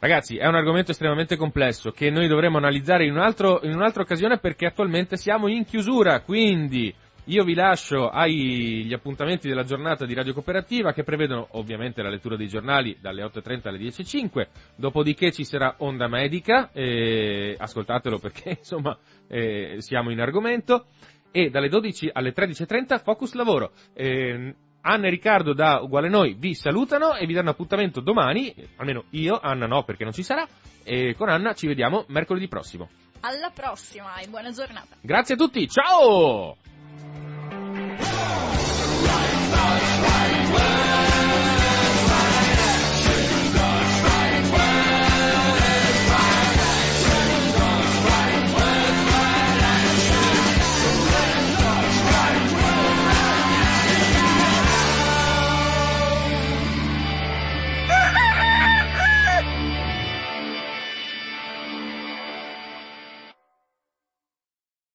Ragazzi, è un argomento estremamente complesso che noi dovremo analizzare in, un altro- in un'altra occasione perché attualmente siamo in chiusura, quindi io vi lascio agli appuntamenti della giornata di Radio Cooperativa che prevedono ovviamente la lettura dei giornali dalle 8.30 alle 10.05, dopodiché ci sarà Onda Medica, eh, ascoltatelo perché insomma eh, siamo in argomento, e dalle 12 alle 13.30 Focus Lavoro. Eh, Anna e Riccardo da Uguale Noi vi salutano e vi danno appuntamento domani, almeno io, Anna no perché non ci sarà, e con Anna ci vediamo mercoledì prossimo. Alla prossima e buona giornata. Grazie a tutti, ciao!